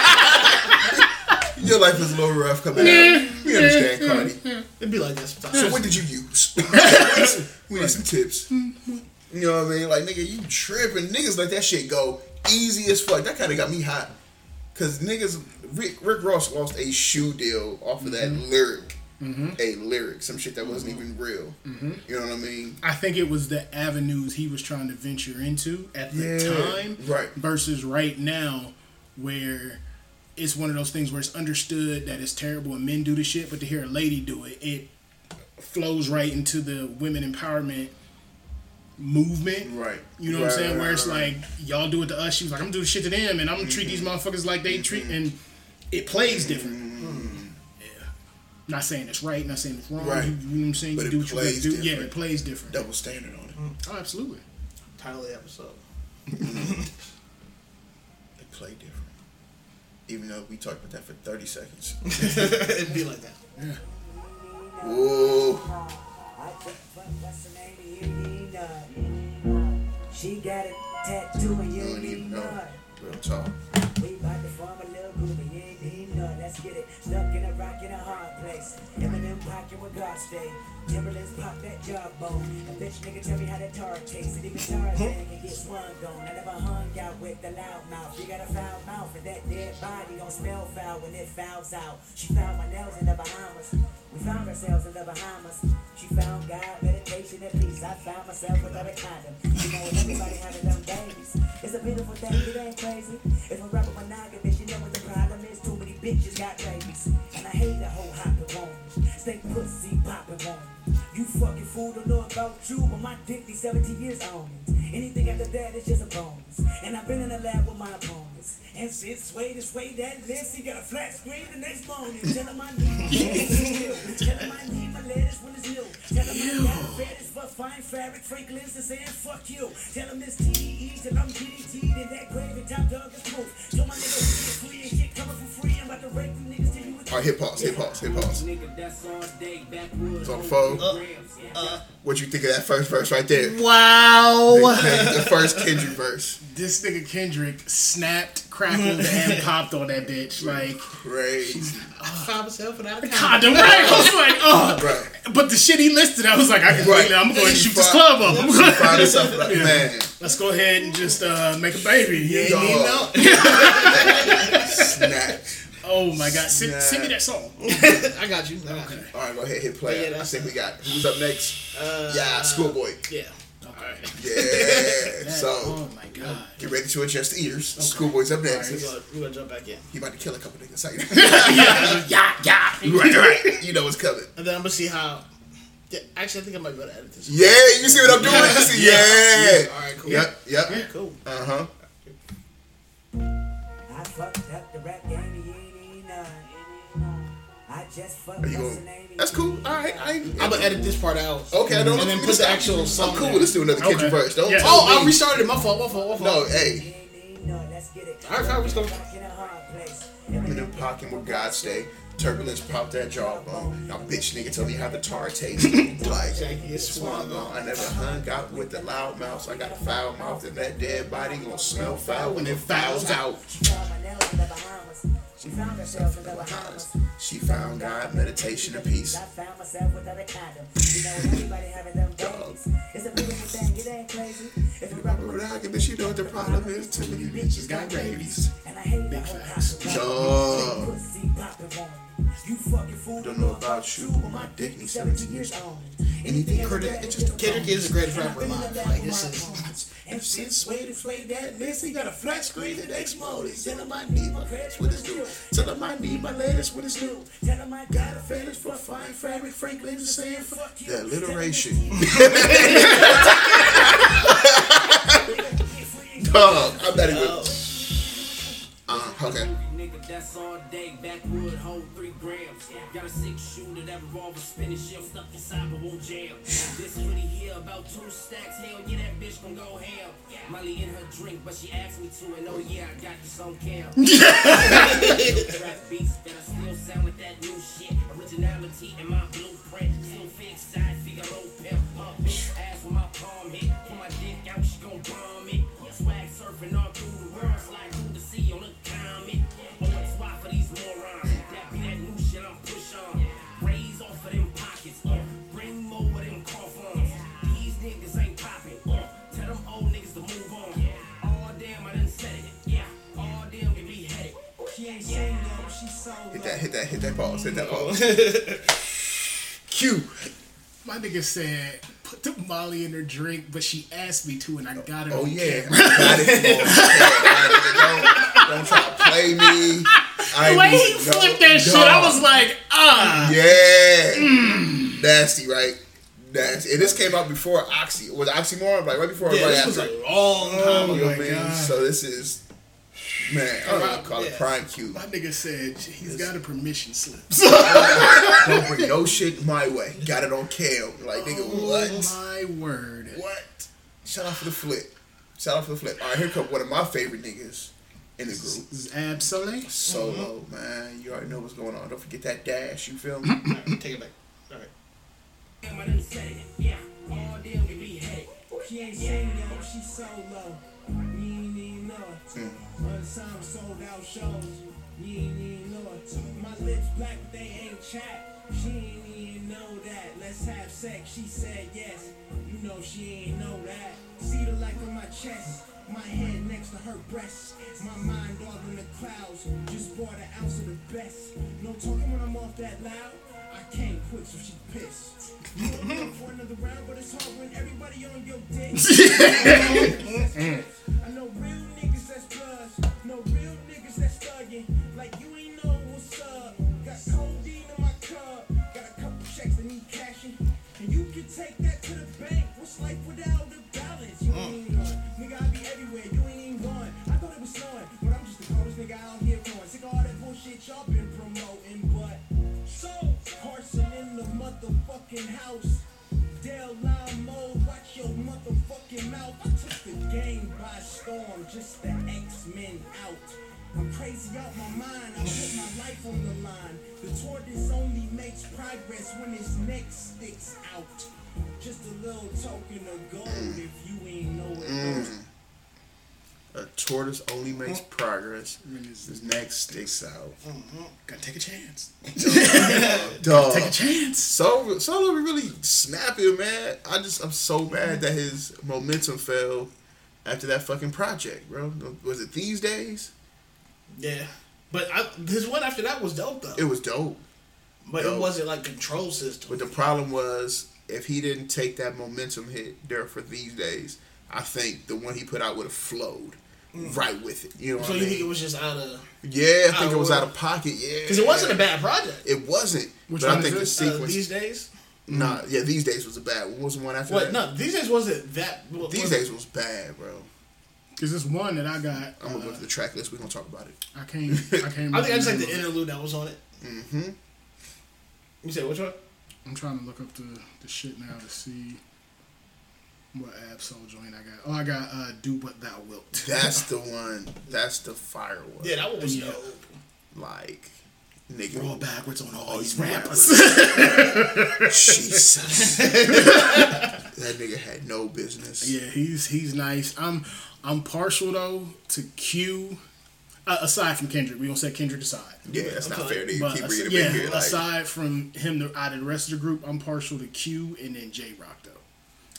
Your life is a little rough coming out. We understand, Cardi. It'd be like that sometimes. So what did you use? we need some tips. You know what I mean? Like nigga, you tripping. Niggas let that shit go easy as fuck. That kind of got me hot. Cause niggas, Rick, Rick Ross lost a shoe deal off of that mm-hmm. lyric. Mm-hmm. A lyric, some shit that wasn't mm-hmm. even real. You know what I mean? I think it was the avenues he was trying to venture into at the Yeah, time, right. Versus right now, where it's one of those things where it's understood that it's terrible and men do the shit, but to hear a lady do it, it flows right into the women empowerment movement. Right. You know what I'm Right, saying? right, Where it's right, like y'all do it to us. She was like, I'm gonna do shit to them, and I'm gonna treat these mm-hmm. motherfuckers like they treat, mm-hmm. and it plays different. Mm-hmm. Yeah. Not saying it's right, not saying it's wrong. Right. You, you know what I'm saying? But you it do what you plays gotta do. Yeah, different. it plays different. double standard on it. Oh, absolutely. Title of the episode. They play different. Even though we talked about that for 30 seconds. It'd be like that. Whoa. She got a tattoo and you You don't even even know. know. Real talk. Get it. Stuck in a rock in a hard place. Eminem pocket with God stay. Timberlands pop that jawbone. A bitch nigga tell me how that tar tastes. And even Tarzan can get swung on. I never hung out with the loud mouth. You got a foul mouth and that dead body don't smell foul when it fouls out. She found my nails in the Bahamas. We found ourselves in the Bahamas. She found God, meditation, and peace. I found myself without a condom. You know, everybody having them babies. It's a beautiful thing, it ain't crazy. If a rapper monogamous, you know what bitches got babies. And I hate the whole hopping one. Stay pussy popping one. You fucking fool don't know about you, but my dick be 17 years old. Anything after that is just a bonus. And I've been in the lab with my opponents. And since sway this way that list, he got a flat screen the next morning. Tell him I need Tell him I need my lettuce when it's new. Tell him I got a for fine fabric. Franklin's is saying fuck you. Tell him this TDE till I'm GDT and that gravy top dog is proof. Show my niggas free and shit coming for free. I'm about to rape you niggas till you All right, hit pause, hit pause, hit pause. Nigga, that's all day backwood. It's on the phone. Uh, uh. What you think of that first verse right there? Wow. the first Kendrick verse. This nigga Kendrick snapped, crackled, and popped on that bitch. Like, Crazy. Found myself without a condom. condom, right? I was like, oh. Right. But the shit he listed, I was like, I can Right. I'm going to shoot this club up. I'm gonna- found herself like, Yeah. man, Let's go ahead and just uh, make a baby. Yeah. You know? snap. Oh my God. Send, Nah. send me that song. I got you. I got you. All right, go ahead, hit play. Yeah, I think we got who's up next. yeah, Schoolboy. Yeah. Okay. Yeah. so oh my God. get ready to adjust the ears. Schoolboy's up next. We're gonna, we're gonna jump back in. He about to kill a couple niggas. Like, Yeah, yeah. right, right. You know what's coming. And then I'm gonna see how. Yeah, actually, I think I might be able to edit this. Yeah, you see what I'm doing? You see, yeah. All right, cool. Yep, yep. Yeah, cool. Uh huh. I fucked up the rap game, Are you up going? That's cool. All right. I ain't, I'm gonna edit this part out. Okay, I don't. And then put the actual song. I'm cool there. with let's do another Kendrick Okay. verse. Don't. Yeah. Oh, I restarted it. My fault. My fault. My fault. No, hey. Let's get it. All right, fine. We still. Back in a hard place. in the pocket where God stay. Turbulence pop that jawbone. Now bitch nigga tell me how the tar taste. like Jackie swung on. I never hung out with the loud mouths. I got a foul mouth and that dead body gonna smell foul when it fouls out. She found my nails in the Bahamas. She found herself in the Bahamas. She found God, meditation, and peace. I found myself without a condom. You know, everybody having them babies. It's a beautiful thing, it ain't crazy. If you rock But I but you know what the problem is. Too many bitches got rabies. and I hate that whole house. Dog. Pussy poppin' woman. You fucking fool. Don't know about you, but my dick needs 17 years old. Anything critical, it's just a Kendrick is the greatest rapper alive. Like this is. And since way to play that list, he got a flat screen the next morning. Tell him I need my crabs with his new. Tell him I need my lettuce with his new. Tell him I Got a fetish for fine fabric. Franklin's is saying fuck you. the alliteration. Dog, I'm not even. Oh. That's all day. Backwood, hold three grams. Got a six shooter, that revolver spinning shell stuck inside but won't jam. This really here about two stacks. Hell yeah, that bitch gon' go ham. Molly in her drink, but she asked me to, and oh yeah, I got this on cam. Trap beats that I still sound like that new shit. Originality in my blueprint. Still fake side, Figaro pimp. Uh, bitch ass with my palm hit. Pull my dick out, she gon' bomb it. Swag surfing all that, hit that, hit pause, hit that pause. Q. My nigga said, put the Molly in her drink, but she asked me to, and I got it Oh on yeah, camera. got it. Don't, don't try to play me. I The way he no, flipped that shit, I was like, ah. Yeah. Nasty, right? Nasty. And this came out before Oxy. Was it Oxymoron? Like right before or Yeah, right this was after? a long time Oh ago. man. God. So this is man, I don't know, call it prime Q. My nigga said he's got a permission slip. Don't bring no shit my way. Got it on cam. Like nigga, Oh what? my word. What? Shout out for the flip. Shout out for the flip. All right, here come one of my favorite niggas in the group. This is Ab-Soul. Solo, mm-hmm. man. You already know what's going on. Don't forget that dash. You feel me? Take it back. All right. Damn, I done said it. Time sold out shows, You ain't even know it. My lips black, but they ain't chat. She ain't even know that. Let's have sex. She said yes. You know she ain't know that. See the light on my chest. My head next to her breast. My mind all in the clouds. Just bought an ounce of the best. No talking when I'm off that loud. I can't quit so she pissed. You for another round, but it's hard when everybody on your dick. Out. Mm-hmm. Gotta take a chance. Dog. Take a chance. Solo, Solo really snapping, man. I just I'm so bad that his momentum fell after that fucking project, bro. Was it these days? Yeah. But I, his one after that was dope though. It was dope. but dope. it wasn't like control system. But the problem was if he didn't take that momentum hit there for these days, I think the one he put out would have flowed right with it. You know what so I you mean? think it was just out of yeah, I think it was of out of pocket. Yeah, because it wasn't a bad project. It wasn't. Which but I one think the is sequence. Uh, these days. nah, yeah, these days was a bad. What was the one after What? that? No, these days wasn't that. what- These was- days was bad, bro. Cause this one that I got, I'm gonna uh, go to the track list. We're gonna talk about it. I can't. I can't. I think I just like the interlude that was on it. Mm-hmm. You said which one? I'm trying to look up the the shit now to see what Ab-Soul joint I got. Oh, I got uh, "Do What Thou Wilt." That's the one. That's the fire one. Yeah, that one was Yeah. dope. Like, nigga. Roll backwards on all all these these rappers. Jesus. that nigga had no business. yeah, he's he's nice. I'm I'm partial though to Q. Uh, aside from Kendrick, we don't set Kendrick aside. Yeah, that's not Okay. fair. Nigga But keep as- reading yeah, back here. Like, aside from him, the, out of the rest of the group, I'm partial to Q and then Jay Rock though.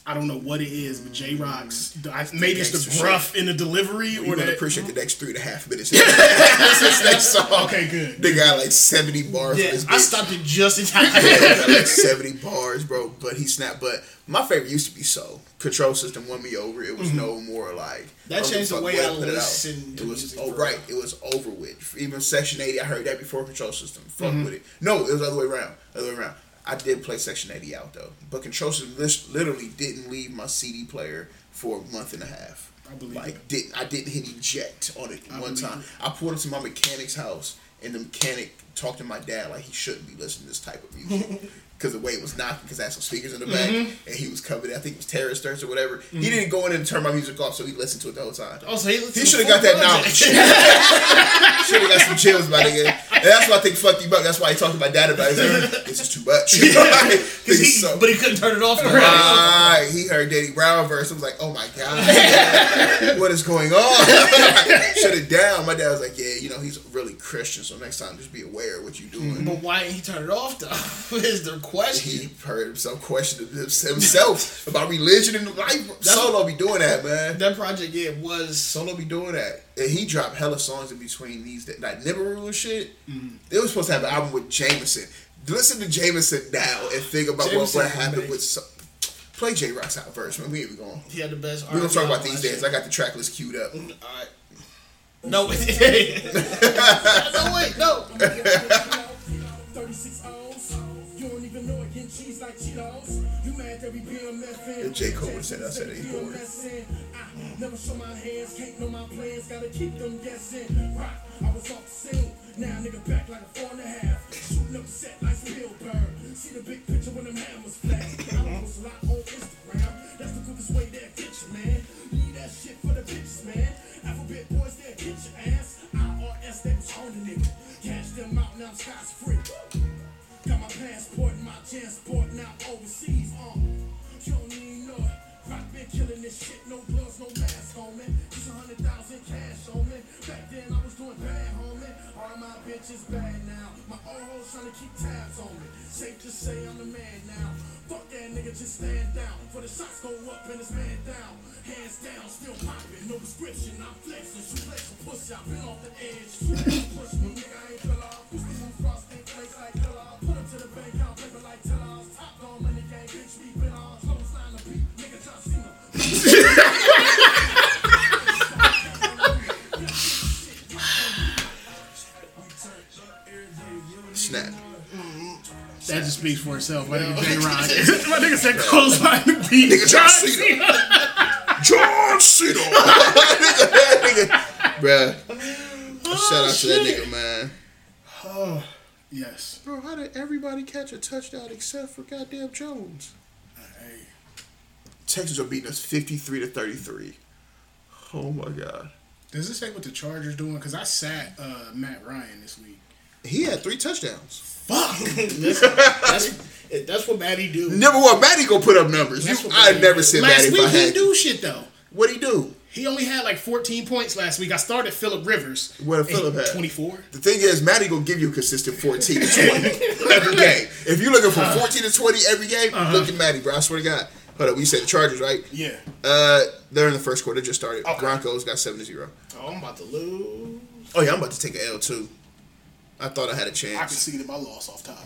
I don't know what it is, but Jay Rock's I- maybe it's the gruff in the delivery you or gonna that. appreciate the next three and a half minutes. That's his next song. Okay, good. They got like 70 bars. Yeah, I stopped it just in time. Yeah, got like 70 bars, bro. But he snapped. But my favorite used to be So. Control System won me over. It was no more like. Mm-hmm. That changed the way I put it out. to It was music, oh right. It was over with. Even Section 80, I heard that before Control System. Fuck Mm-hmm. with it. No, it was the other way around. The other way around. I did play Section 80 out though, but Control System literally didn't leave my CD player for a month and a half. I believe like it. did I didn't hit eject on it I one time. it. I pulled it to my mechanic's house, and the mechanic talked to my dad like he shouldn't be listening to this type of music because the way it was knocking, because I had some speakers in the back, Mm-hmm. and he was covered. I think it was Terrorist Threats or whatever. He didn't go in and turn my music off, so he listened to it the whole time. Oh, so he, He should have got that knowledge. should have got some chills, my nigga. And that's why I think fuck you, up. That's why he talked to my dad about it. Like, this is too much. Cause he, So- but he couldn't turn it off. Right. He heard Danny Brown verse. I was like, oh my God. what is going on? Shut it down. My dad was like, yeah, you know, he's really Christian, so next time just be aware of what you're doing. But why didn't he turn it off though? Is the question. He heard himself question himself about religion and life. Solo be doing that, man. That project, yeah, was Solo be doing that. And he dropped hella songs in between these that like Nibiru and shit. Mm-hmm. They were supposed to have an album with Jameson. Listen to Jameson now and think about what, Jameson what is happened amazing. with so- Play Jay Rock's out first, man. We ain't going. he had the best. We're gonna talk about these days. days. I got the track list queued up. Alright. No, no, wait, no. cheese like Cheetos. You mad that we BMF in. J. Cole would've said that, I said he bored. Never show my hands, can't know my plans, gotta keep them guessing. Rock, I was off the scene. Now nigga back like a four and a half. Shooting up the set like Spielberg. See the big picture when them hammers flash. I was a lot on Instagram. That's the quickest way they'll get you, man. Leave that shit for the bitches, man. Alphabet boys, they'll get your ass. IRS, they was on the nigga. Cash them out, now I'm Scott's free. Transport now overseas. Uh, you don't know it. Rock been killing this shit, no gloves, no mask on me. Just a hundred thousand cash on me. Back then I was doing bad, homie. All my bitches bad now. My old hoes trying to keep tabs on me. Safe to say I'm the man now. Fuck that nigga, just stand down. For the shots go up and it's man down. Hands down, still popping. No prescription, I'm flexing. Shoot flex pussy, I've been off the edge. Push me, nigga, I ain't fell off. Used to move frost, ain't place like Killer. Speaks for itself. My nigga J Rod. My nigga said clothesline the beat. Nigga John Cena. John Cena. nigga, bruh. Shout out to that nigga, man. Oh, yes. Bro, how did everybody catch a touchdown except for goddamn Jones? Hey. Texans are beating us 53 to 33. Oh my god. Does this say what the Chargers doing? Because I sat uh, Matt Ryan this week. He had three touchdowns. Fuck. Listen, that's that's what Maddie do. Number one, Matty go put up numbers. You, I'd never do. seen last Matty if week he had. do shit though. What'd he do? He only had like 14 points last week. I started Philip Rivers. What did Philip have? 24. The thing is, Maddie gonna give you a consistent 14 to 20 every game. If you're looking for 14 to 20 every game, look at Matty, bro. I swear to God. Hold up, we said the Chargers, right? Yeah. Uh, they're in the first quarter. Just started. Okay. Broncos got seven to zero. Oh, I'm about to lose. Oh yeah, I'm about to take an L too. I thought I had a I can chance. see that my loss off top.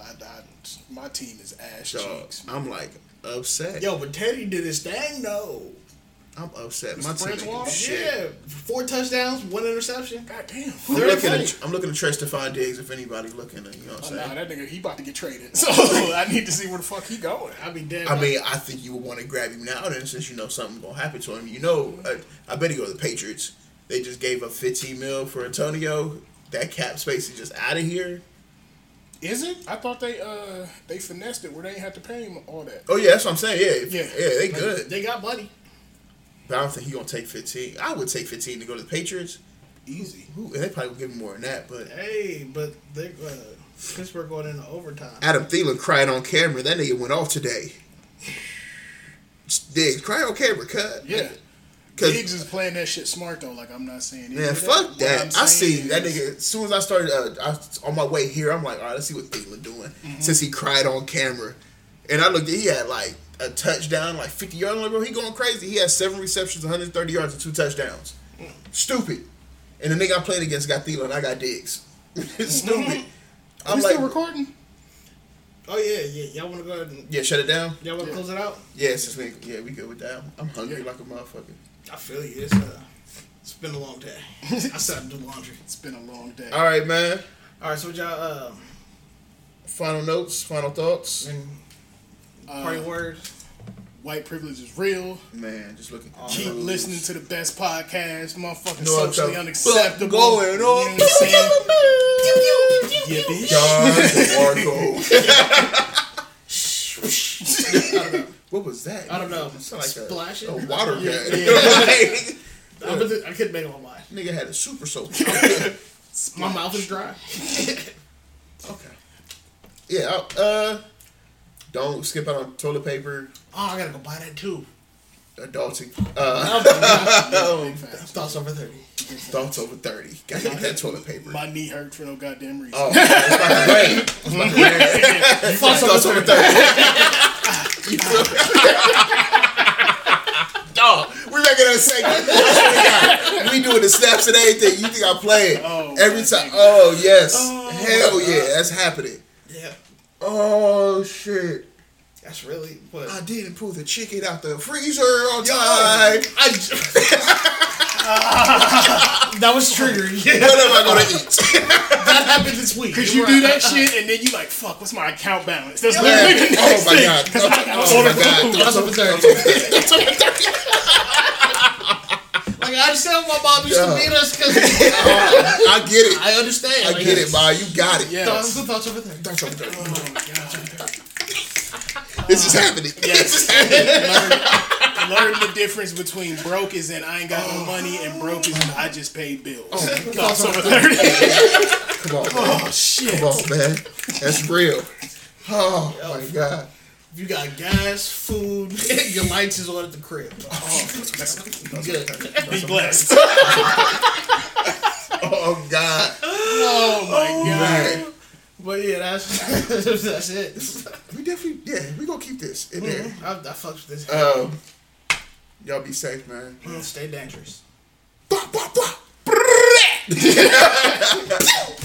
I, I, my team is ass Dog, cheeks. I'm like upset. Yo, but Teddy did his thing though. I'm upset. My Mr. team ain't Francois? do shit. Yeah, four touchdowns, one interception. God damn. I'm looking, at, I'm looking to Trey Stefon Diggs if anybody looking at, you know what I'm oh, Nah, saying? Nah, that nigga, he about to get traded. So I need to see where the fuck he going. I mean, damn. I mean, I think you would want to grab him now then since you know something going to happen to him. You know, I, I bet he go to the Patriots. They just gave up 15 mil for Antonio. That cap space is just out of here. Is it? I thought they uh they finessed it where they didn't have to pay him all that. Oh, yeah, that's what I'm saying. Yeah, if- Yeah. yeah, they good. they got money. But I don't think he going to take 15. I would take 15 to go to the Patriots. Easy. Ooh, and they probably would give him more than that. But Hey, but they uh, Pittsburgh going into overtime. Adam Thielen cried on camera. That nigga went off today. Diggs, cry on camera, cut. Yeah. Cause Diggs is playing that shit smart though. Like I'm not saying. any Man, fuck What that. I'm I saying seen nigga. As soon as I started, uh, I on my way here, I'm like, all right, let's see what Thielen doing. Mm-hmm. Since he cried on camera, and I looked at, he had like a touchdown, like 50 yards. I'm like, bro, he going crazy. He had seven receptions, 130 yards, and two touchdowns. Mm. Stupid. And the nigga I played against got Thielen. I got Diggs. Stupid. Are I'm we like, still recording? Oh yeah, yeah. Y'all want to go ahead and yeah, shut it down. y'all want to close it out? Yeah, since we, yeah, we good with that. I'm hungry like a motherfucker. I feel you. It's uh, it's been a long day. I sat have to do laundry. It's been a long day. All right, man. All right, so what y'all uh, Final notes, final thoughts. and Uh, parting words. White privilege is real. Man, just looking. Keep listening to the best podcast, motherfucking No, I'm socially talking- unacceptable. Going You know on. what I'm saying? Yeah, bitch. John Marco. what was that? I don't know. It sounded like Splash a, a water gun. I, but I couldn't make up my mind. Nigga had a super soap. My mouth is dry. okay. Yeah. I'll- Uh, don't skip out on toilet paper. Oh, I gotta go buy that too. Adulting. Uh, Oh, thoughts over thirty. thoughts over thirty. Gotta get that toilet paper. My knee hurt for no goddamn reason. Oh, it's about to rain. It's about to rain. Thoughts Thoughts over over thirty. You feel me? Dog, we're making a segment. I swear to we doing the snaps and everything. You think I'm playing? Oh, Every time. Oh yes. Hell yeah, that's happening. Yeah, Oh shit. that's really what. I didn't pull the chicken out the freezer on time. I, that was triggering. Yeah, What am I gonna eat? that happened this week. Cause You're you do that shit and then you like, fuck, what's my account balance? Oh That's Man, literally the oh next my thing. god. 'Cause I gotta Oh my god. Thoughts over thirty. Like I understand why Bob used to beat us because oh, I get it. I understand. I Like, get it, Ma. You got it. Yeah. Thoughts, thoughts over thirty. Thoughts over thirty. Oh, God. This is happening. Yes. Learn, learn the difference between broke is and I ain't got no money and broke is and I just paid bills. Oh, Thoughts over 30. Come on, oh, man. Oh, shit. Come on, man. That's real. Oh my god. If you got gas, food, your lights is on at the crib. Oh, good. Be blessed. Oh god. Oh, my oh, Man, But yeah, that's that's it. we definitely, yeah, we gonna keep this in there. I, I fucks with this. Um, y'all be safe, man. Mm, Stay dangerous. Bah, bah, bah.